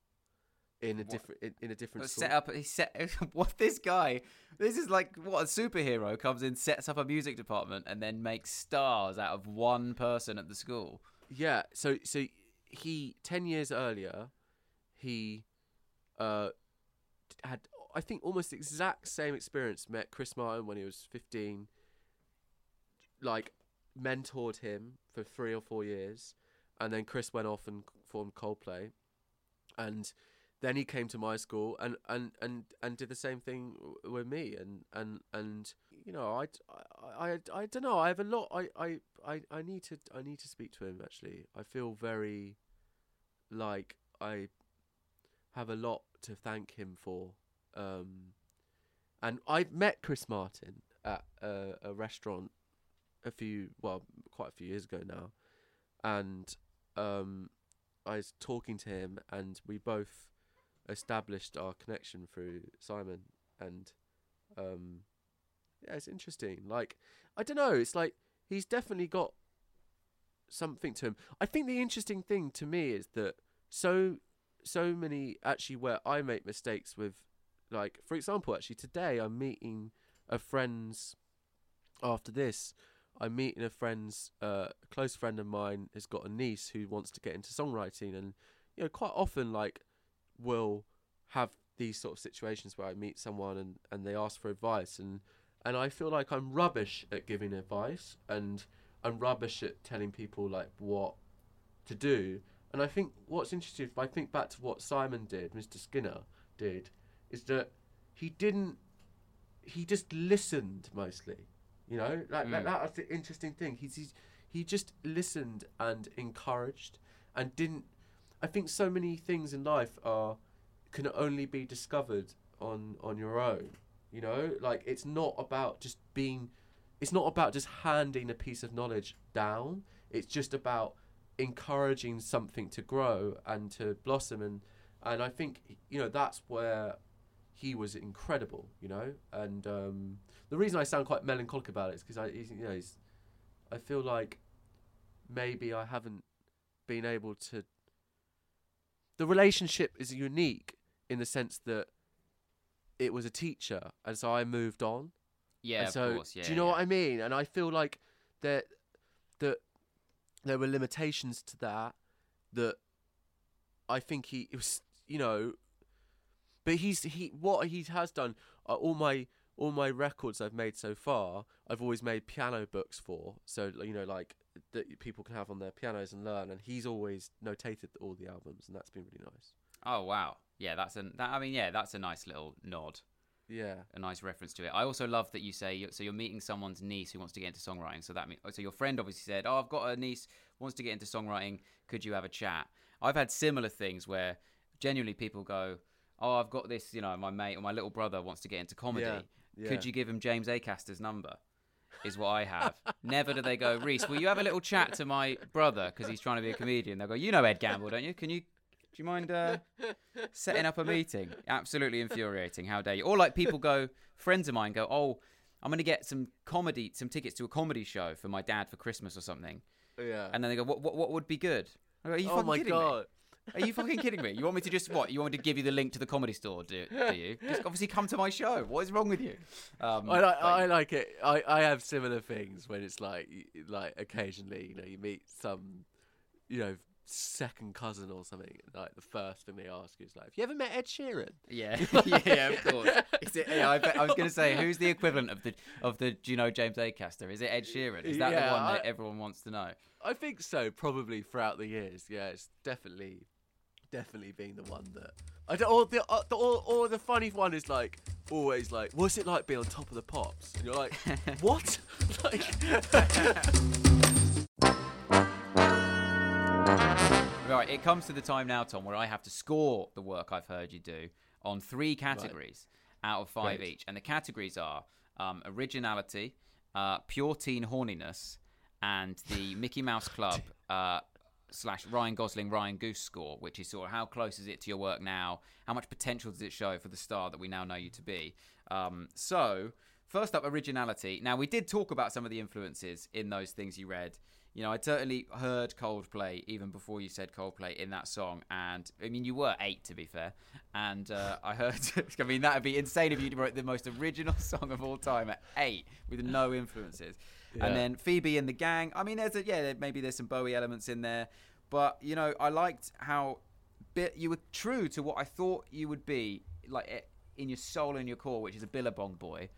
in a What? different in, in a different school. set up. He set what this guy. This is like what a superhero comes in, sets up a music department, and then makes stars out of one person at the school. Yeah, so so he ten years earlier, he uh had I think almost the exact same experience. Met Chris Martin when he was fifteen. Like mentored him for three or four years, and then Chris went off and formed Coldplay, and then he came to my school and and and and did the same thing with me and and and you know I I I, I don't know I have a lot I, I I I need to I need to speak to him actually. I feel very like I have a lot to thank him for um and I met Chris Martin at a, a restaurant a few well quite a few years ago now and um I was talking to him and we both established our connection through Simon and um yeah it's interesting. Like I don't know it's like he's definitely got something to him. I think the interesting thing to me is that so so many actually where I make mistakes with like for example actually today I'm meeting a friend's after this I'm meeting a friend's uh, a close friend of mine has got a niece who wants to get into songwriting and you know quite often like will have these sort of situations where I meet someone and, and they ask for advice and and I feel like I'm rubbish at giving advice and I'm rubbish at telling people like what to do and I think what's interesting if I think back to what Simon did Mr Skinner did is that he didn't he just listened mostly you know like, Mm. that was the interesting thing he's, he's he just listened and encouraged and didn't I think so many things in life are can only be discovered on on your own. You know, like it's not about just being it's not about just handing a piece of knowledge down. It's just about encouraging something to grow and to blossom and and I think you know that's where he was incredible, you know. And um, the reason I sound quite melancholic about it is because I, you know, I feel like maybe I haven't been able to. The relationship is unique in the sense that it was a teacher, and so I moved on. Yeah, And of so, course. Yeah, do you know yeah. what I mean? And I feel like that that there were limitations to that. That I think he it was, you know, but he's he what he has done. Uh, all my all my records I've made so far, I've always made piano books for. So you know, like that people can have on their pianos and learn. And he's always notated all the albums, and that's been really nice. Oh wow. Yeah, that's an. That, I mean, yeah, that's a nice little nod. Yeah. a nice reference to it. I also love that you say so you're meeting someone's niece who wants to get into songwriting. So that means so your friend obviously said, "Oh, I've got a niece wants to get into songwriting. Could you have a chat?" I've had similar things where genuinely people go, "Oh, I've got this, you know, my mate or my little brother wants to get into comedy." Yeah. Could you give him James Acaster's number? Is what I have. Never do they go, Rhys, will you have a little chat to my brother because he's trying to be a comedian? They'll go, you know Ed Gamble, don't you? Can you? Do you mind uh, setting up a meeting? Absolutely infuriating. How dare you? Or like people go, friends of mine go, oh, I'm going to get some comedy, some tickets to a comedy show for my dad for Christmas or something. Yeah. And then they go, what, what, what would be good? Go, Are you oh fucking my kidding god. me? Are you fucking kidding me? You want me to just what? You want me to give you the link to the comedy store? Do, do you? Just obviously come to my show. What is wrong with you? Um, I like, I like it. I, I have similar things when it's like like occasionally you know you meet some you know second cousin or something. Like the first thing they ask is like, "Have you ever met Ed Sheeran?" yeah, yeah, of course. Is it, yeah, I, bet, I was going to say, who's the equivalent of the of the do you know James Acaster? Is it Ed Sheeran? Is that the one that I- everyone wants to know? I think so. Probably throughout the years. Yeah, it's definitely definitely being the one that I don't. Or the uh, the or, or the funny one is like always like, "What's it like being on top of the pops?" And you're like, "What?" like. Right, it comes to the time now, Tom, where I have to score the work I've heard you do on three categories out of five Great. each. And the categories are um, originality, uh, pure teen horniness, and the Mickey Mouse Club uh, slash Ryan Gosling Ryan Goose score, which is sort of how close is it to your work now? How much potential does it show for the star that we now know you to be? Um, so, first up, originality. Now, we did talk about some of the influences in those things you read. You know, I certainly heard Coldplay even before you said Coldplay in that song, and I mean, you were eight to be fair, and uh, I heard. I mean, that would be insane if you wrote the most original song of all time at eight with no influences. Yeah. And then Phoebe and the gang. I mean, there's a yeah, maybe there's some Bowie elements in there, but you know, I liked how bit you were true to what I thought you would be, like eh, in your soul and your core, which is a Billabong boy.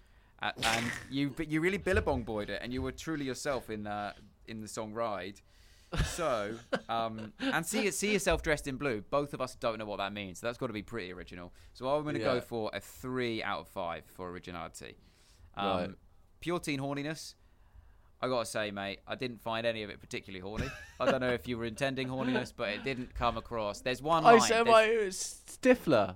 Uh, and you, but you really Billabong boyed it, and you were truly yourself in uh, in the song Ride. So, um, and see see yourself dressed in blue. Both of us don't know what that means. So that's got to be pretty original. So I'm going to go for a three out of five for originality. Um, Right. Pure teen horniness. I gotta say, mate, I didn't find any of it particularly horny. I don't know if you were intending horniness, but it didn't come across. There's one I line. said there's- my Stifler.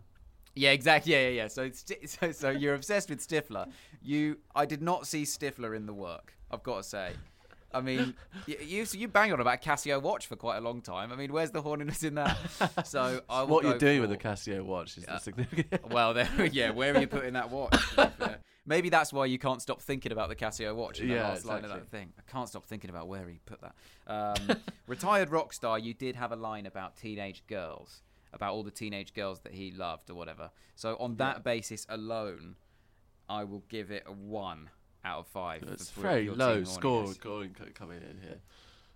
yeah, exactly. Yeah, yeah, yeah. So, so, so you're obsessed with Stifler. You, I did not see Stifler in the work. I've got to say. I mean, you you, you bang on about Casio watch for quite a long time. I mean, where's the horniness in that? So I What you're doing with the for- Casio watch is the significant. Well, there, yeah. Where are you putting that watch? to be fair? Maybe that's why you can't stop thinking about the Casio watch in the Yeah, last line of that thing. I can't stop thinking about where he put that. Um, retired rock star, you did have a line about teenage girls, about all the teenage girls that he loved or whatever. So on that basis alone, I will give it a one out of five. It's very low score coming in here.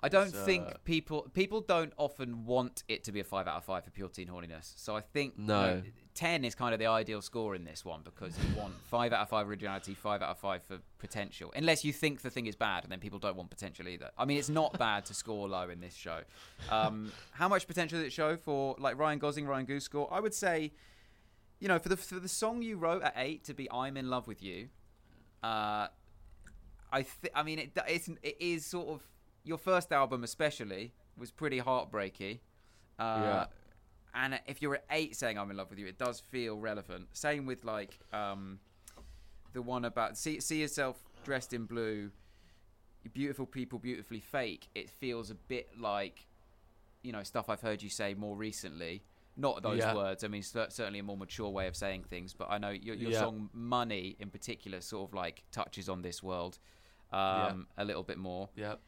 I don't think uh, people people don't often want it to be a five out of five for pure teen horniness. So I think you No. know, ten is kind of the ideal score in this one because you want five out of five originality, five out of five for potential. Unless you think the thing is bad, and then people don't want potential either. I mean, it's not bad to score low in this show. Um, how much potential does it show for like Ryan Gosling, Ryan Goose score? I would say, you know, for the for the song you wrote at eight to be "I'm in love with you." Uh, I th- I mean, it, it's, it is sort of your first album, especially, was pretty heartbreaky. Uh, Yeah. And if you're at eight saying "I'm in love with you," it does feel relevant. Same with like um, the one about see see yourself dressed in blue, beautiful people, beautifully fake. It feels a bit like you know stuff I've heard you say more recently. Not those Yeah. words. I mean, certainly a more mature way of saying things. But I know your, your Yeah. song "Money" in particular sort of like touches on this world um, a little bit more. Yep.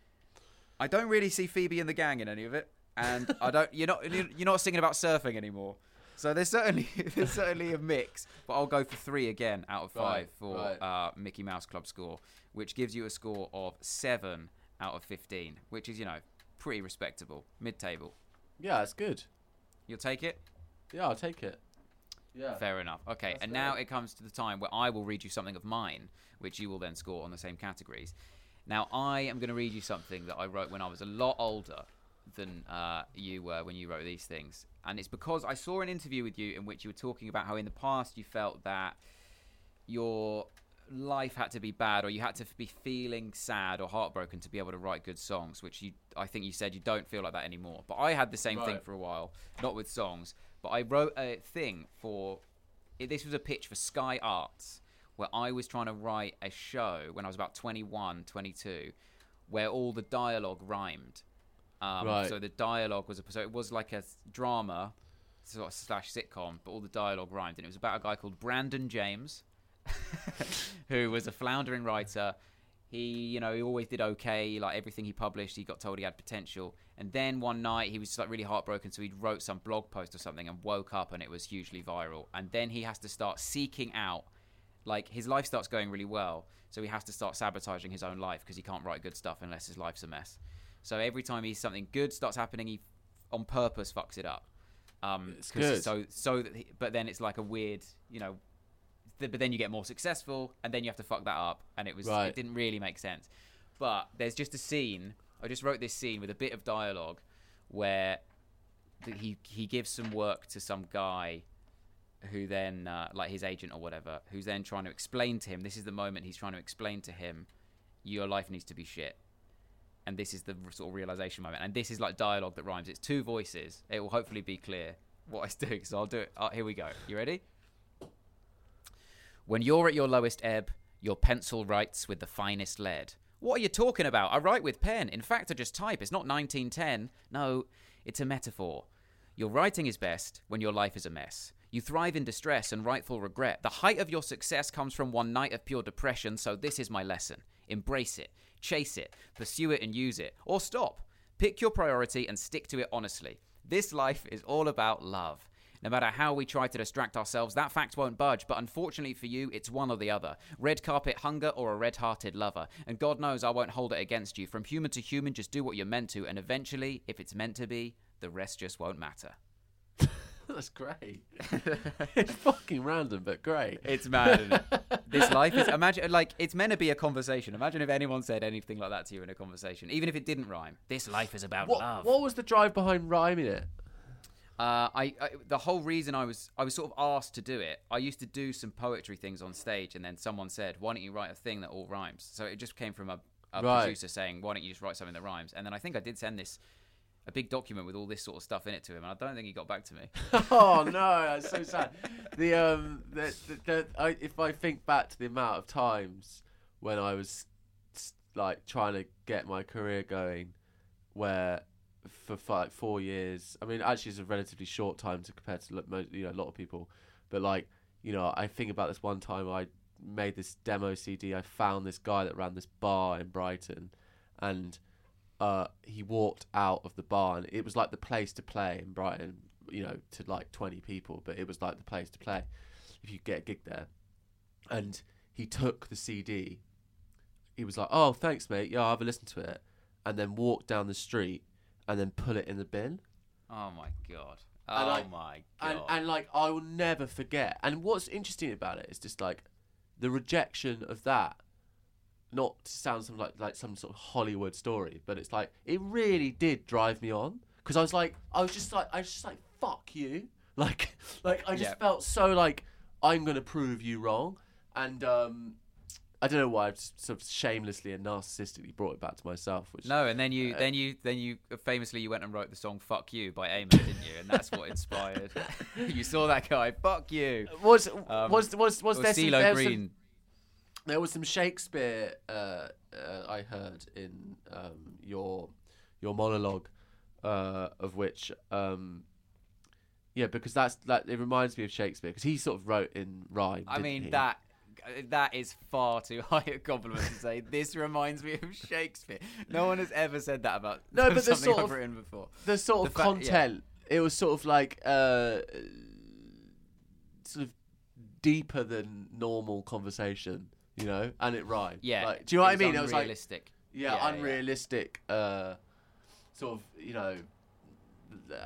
I don't really see Phoebe and the gang in any of it, and I don't. You're not. You're not singing about surfing anymore. So there's certainly there's certainly a mix, but I'll go for three again out of five Right, for right. uh, Mickey Mouse Club score, which gives you a score of seven out of fifteen, which is you know pretty respectable, mid-table. Yeah, it's good. You'll take it. Yeah, I'll take it. Yeah. Fair enough. Okay, That's and now it comes to the time where I will read you something of mine, which you will then score on the same categories. Now, I am going to read you something that I wrote when I was a lot older than uh, you were when you wrote these things. And it's because I saw an interview with you in which you were talking about how in the past you felt that your life had to be bad or you had to be feeling sad or heartbroken to be able to write good songs which you I think you said you don't feel like that anymore but I had the same thing for a while not with songs but I wrote a thing for this was a pitch for Sky Arts where I was trying to write a show when I was about 21, 22, where all the dialogue rhymed. Um, Right. So the dialogue was a, so it was like a drama sort of slash sitcom, but all the dialogue rhymed, and it was about a guy called Brandon James, who was a floundering writer. He, you know, he always did okay. Like everything he published, he got told he had potential. And then one night he was just like really heartbroken, so he wrote some blog post or something and woke up, and it was hugely viral. And then he has to start seeking out, like his life starts going really well, so he has to start sabotaging his own life because he can't write good stuff unless his life's a mess. So every time he's something good starts happening, he on purpose fucks it up. Um, It's good. So so that he, but then it's like a weird, you know, th- but then you get more successful, and then you have to fuck that up, and it was Right. it didn't really make sense. But there's just a scene. I just wrote this scene with a bit of dialogue where th- he he gives some work to some guy who then uh, like his agent or whatever who's then trying to explain to him this is the moment he's trying to explain to him your life needs to be shit and this is the sort of realization moment and this is like dialogue that rhymes it's two voices it will hopefully be clear what i doing so i'll do it uh, here we go you ready when you're at your lowest ebb your pencil writes with the finest lead what are you talking about i write with pen in fact i just type it's not 1910 no it's a metaphor your writing is best when your life is a mess. You thrive in distress and rightful regret. The height of your success comes from one night of pure depression, so this is my lesson. Embrace it, chase it, pursue it and use it, or stop. Pick your priority and stick to it honestly. This life is all about love. No matter how we try to distract ourselves, that fact won't budge, but unfortunately for you, it's one or the other. Red carpet hunger or a red hearted lover. And God knows I won't hold it against you. From human to human, just do what you're meant to, and eventually, if it's meant to be, the rest just won't matter. That's great. it's fucking random, but great. It's mad, it? this life is imagine like it's meant to be a conversation. Imagine if anyone said anything like that to you in a conversation, even if it didn't rhyme. This life is about What, love. what was the drive behind rhyming it? Uh, I, I the whole reason I was I was sort of asked to do it. I used to do some poetry things on stage, and then someone said, "Why don't you write a thing that all rhymes?" So it just came from a, a Right. producer saying, "Why don't you just write something that rhymes?" And then I think I did send this a big document with all this sort of stuff in it to him, and I don't think he got back to me. oh no, that's so sad. The um, the, the, the I, if I think back to the amount of times when I was like trying to get my career going, where for like four years, I mean, actually, it's a relatively short time to compare to you know a lot of people, but like you know, I think about this one time I made this demo CD. I found this guy that ran this bar in Brighton, and uh, he walked out of the bar, and it was like the place to play in Brighton, you know, to like 20 people, but it was like the place to play if you get a gig there. And he took the CD. He was like, "Oh, thanks, mate. Yeah, I'll have a listen to it," and then walked down the street and then put it in the bin. Oh my god! And Oh I- my god! And and like I will never forget. And what's interesting about it is just like the rejection of that. Not to sound some like like some sort of Hollywood story, but it's like it really did drive me on because I was like I was just like I was just like fuck you, like like I just Yeah. felt so like I'm gonna prove you wrong, and um I don't know why I just sort of shamelessly and narcissistically brought it back to myself. Which No, and then Uh, you, then you, then you famously you went and wrote the song "Fuck You" by Amen, didn't you? And that's what inspired. you saw that guy, "Fuck you." was Um, was was was there some, there was some- There was some Shakespeare uh, uh, I heard in um, your your monologue, uh, of which um, yeah, because that's that it reminds me of Shakespeare because he sort of wrote in rhyme. I mean he? that that is far too high a compliment to say. This reminds me of Shakespeare. No one has ever said that about No, but the sort I've of- written before. the sort of the fact- yeah. content. It was sort of like uh, sort of deeper than normal conversation, you know, and it rhymed. Yeah, like, do you know what I mean? It was like yeah, Yeah, yeah. unrealistic. Uh, sort of, you know.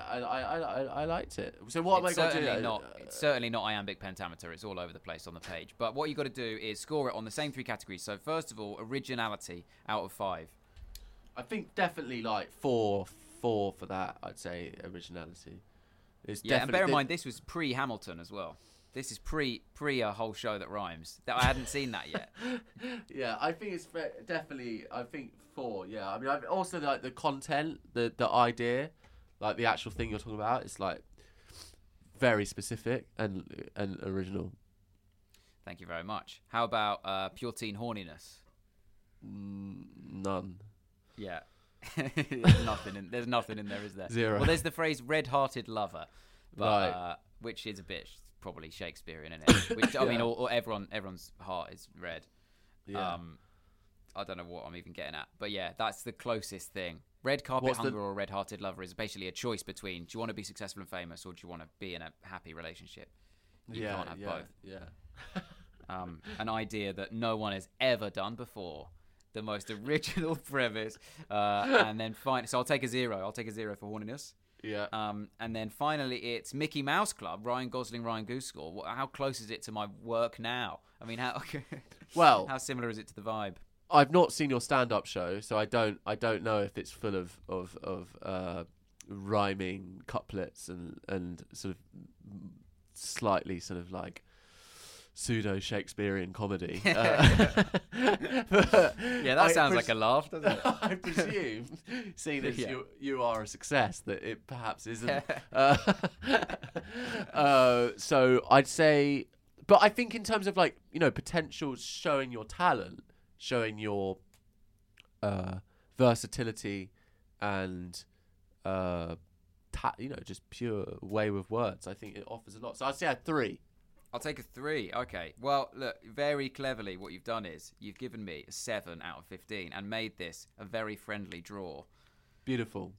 I, I, I, I- liked it. So what it's am I going to do? not. It's certainly not iambic pentameter. It's all over the place on the page. But what you've got to do is score it on the same three categories. So first of all, originality out of five. I think definitely like four, four for that. I'd say originality. It's Yeah, and bear in mind this was pre Hamilton as well. This is pre pre a whole show that rhymes. That I hadn't seen that yet. Yeah, I think it's definitely. I think four. Yeah, I mean, I've also like the content, the the idea, like the actual thing you're talking about. It's like very specific and and original. Thank you very much. How about uh, pure teen horniness? None. Yeah. there's nothing in there's nothing in there, is there? Zero. Well, there's the phrase "red-hearted lover," but, Right. uh, which is a bit probably Shakespearean in it. Which I mean, all, all- everyone everyone's heart is red. Yeah. Um, I don't know what I'm even getting at, but yeah, that's the closest thing. Red carpet What's the- hunger or red-hearted lover is basically a choice between: do you want to be successful and famous, or do you want to be in a happy relationship? You yeah, can't have yeah, both. Yeah. um, an idea that no one has ever done before. The most original premise, uh, and then fine. So I'll take a zero. I'll take a zero for horniness. Yeah. Um, and then finally, it's Mickey Mouse Club. Ryan Gosling, Ryan Goose score. How close is it to my work now? I mean, how Well- how similar is it to the vibe? I've not seen your stand-up show, so I don't. I don't know if it's full of of of uh, rhyming couplets and and sort of slightly sort of like pseudo Shakespearean comedy. Uh, Yeah, that sounds like a laugh, doesn't it? I presume, seeing as Yeah. you you are a success, that it perhaps isn't. uh, uh, so I'd say, but I think in terms of like you know potential, showing your talent, showing your uh, versatility, and uh, ta- you know just pure way with words, I think it offers a lot. So I'd say I had three. I'll take a three. Okay. Well, look, very cleverly, what you've done is you've given me a seven out of fifteen and made this a very friendly draw. Beautiful.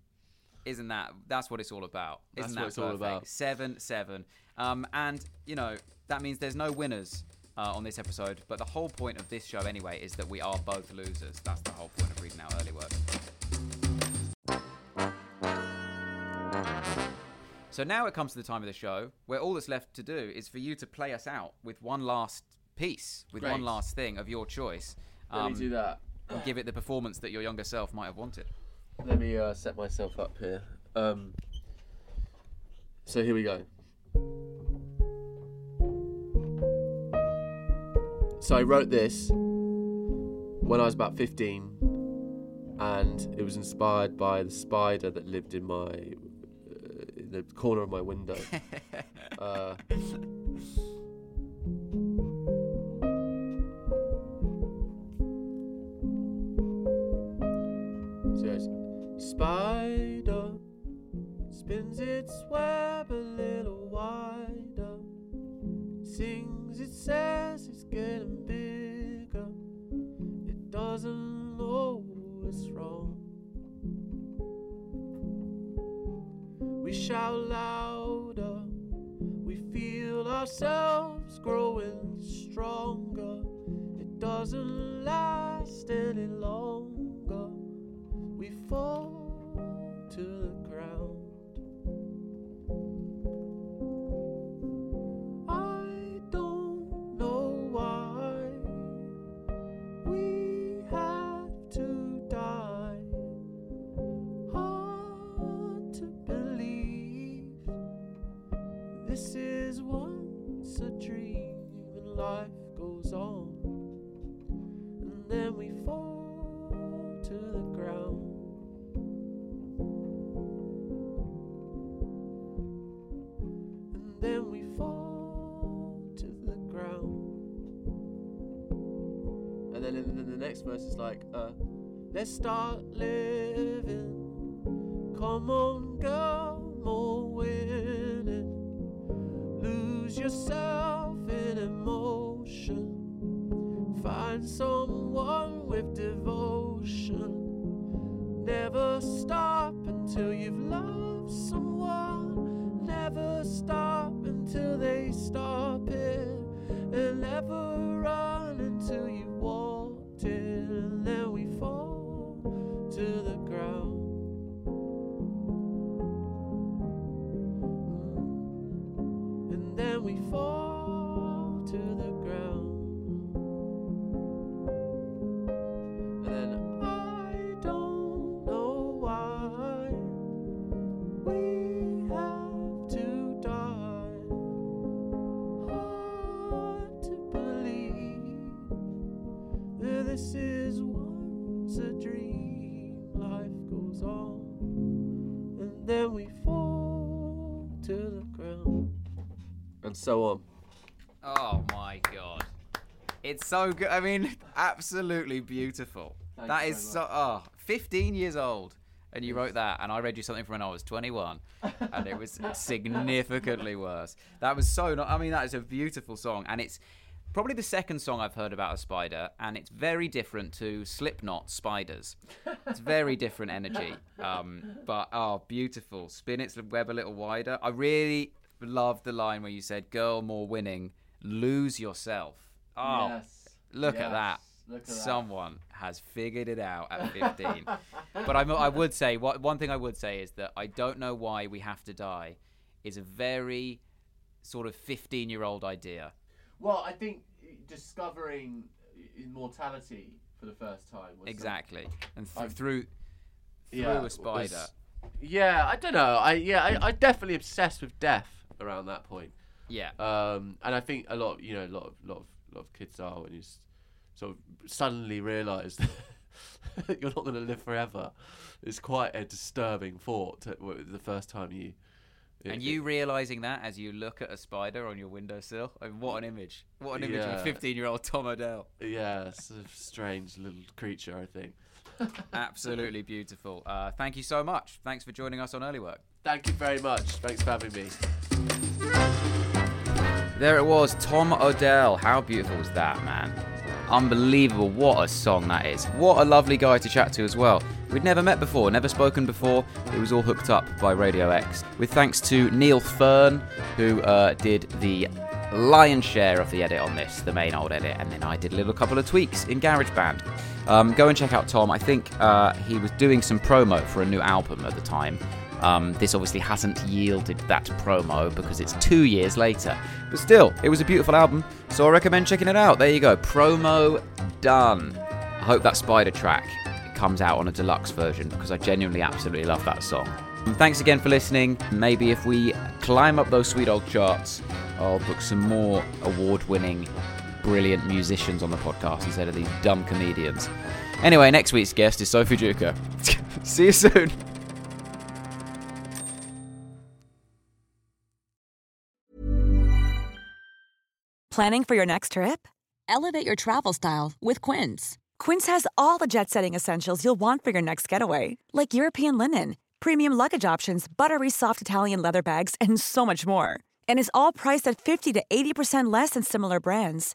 isn't that that's what it's all about isn't what that it's all perfect? about. seven seven um and you know that means there's no winners uh, on this episode but the whole point of this show anyway is that we are both losers that's the whole point of reading out early work so now it comes to the time of the show where all that's left to do is for you to play us out with one last piece with one last thing of your choice Let um, me do that. and give it the performance that your younger self might have wanted Let me uh, set myself up here. Um, so here we go. So I wrote this when I was about 15, and it was inspired by the spider that lived in my uh, in the corner of my window. uh, Stop until you've loved someone. Never stop so on. Oh my god. It's so good. I mean, absolutely beautiful. Thank that is so. Oh, 15 years old. And you wrote that, and I read you something from when I was 21, and it was significantly worse. That was so not. I mean, that is a beautiful song, and it's probably the second song I've heard about a spider, and it's very different to Slipknot spiders. It's very different energy, um, but oh, beautiful. Spin its web a little wider. I really loved the line where you said, "Girl, more winning, lose yourself." Oh, Yes. look at that. Look at that. Someone has figured it out at 15. but I'm, I would say, what, one thing I would say is that I don't know why we have to die is a very sort of 15 year old idea. Well, I think discovering immortality for the first time. Was Exactly. And th- through, through Yeah, a spider. Yeah, I don't know. I yeah, I, I definitely obsessed with death around that point. Yeah. Um, and I think a lot, you know, a lot of lot of lot of kids are when you sort of suddenly realise that you're not going to live forever. It's quite a disturbing thought to, the first time you. and it- you realizing that as you look at a spider on your windowsill, I mean, what an image! What an image of a 15 year old Tom Odell. Yeah, it's a strange little creature. I think. Absolutely beautiful. Uh, thank you so much. Thanks for joining us on Early Work. Thank you very much. Thanks for having me. There it was, Tom Odell. How beautiful was that, man? Unbelievable. What a song that is. What a lovely guy to chat to as well. We'd never met before, never spoken before. It was all hooked up by Radio X. With thanks to Neil Fern, who uh, did the lion's share of the edit on this, the main old edit, and then I did a little couple of tweaks in GarageBand. Um, go and check out Tom. I think uh, he was doing some promo for a new album at the time. Um, this obviously hasn't yielded that promo because it's two years later. But still, it was a beautiful album, so I recommend checking it out. There you go, promo done. I hope that Spider track comes out on a deluxe version because I genuinely absolutely love that song. And Thanks again for listening. Maybe if we climb up those sweet old charts, I'll book some more award winning, brilliant musicians on the podcast instead of these dumb comedians. Anyway, next week's guest is Sophie Duker. See you soon. Planning for your next trip? Elevate your travel style with Quince. Quince has all the jet setting essentials you'll want for your next getaway, like European linen, premium luggage options, buttery soft Italian leather bags, and so much more. And is all priced at 50 to 80% less than similar brands.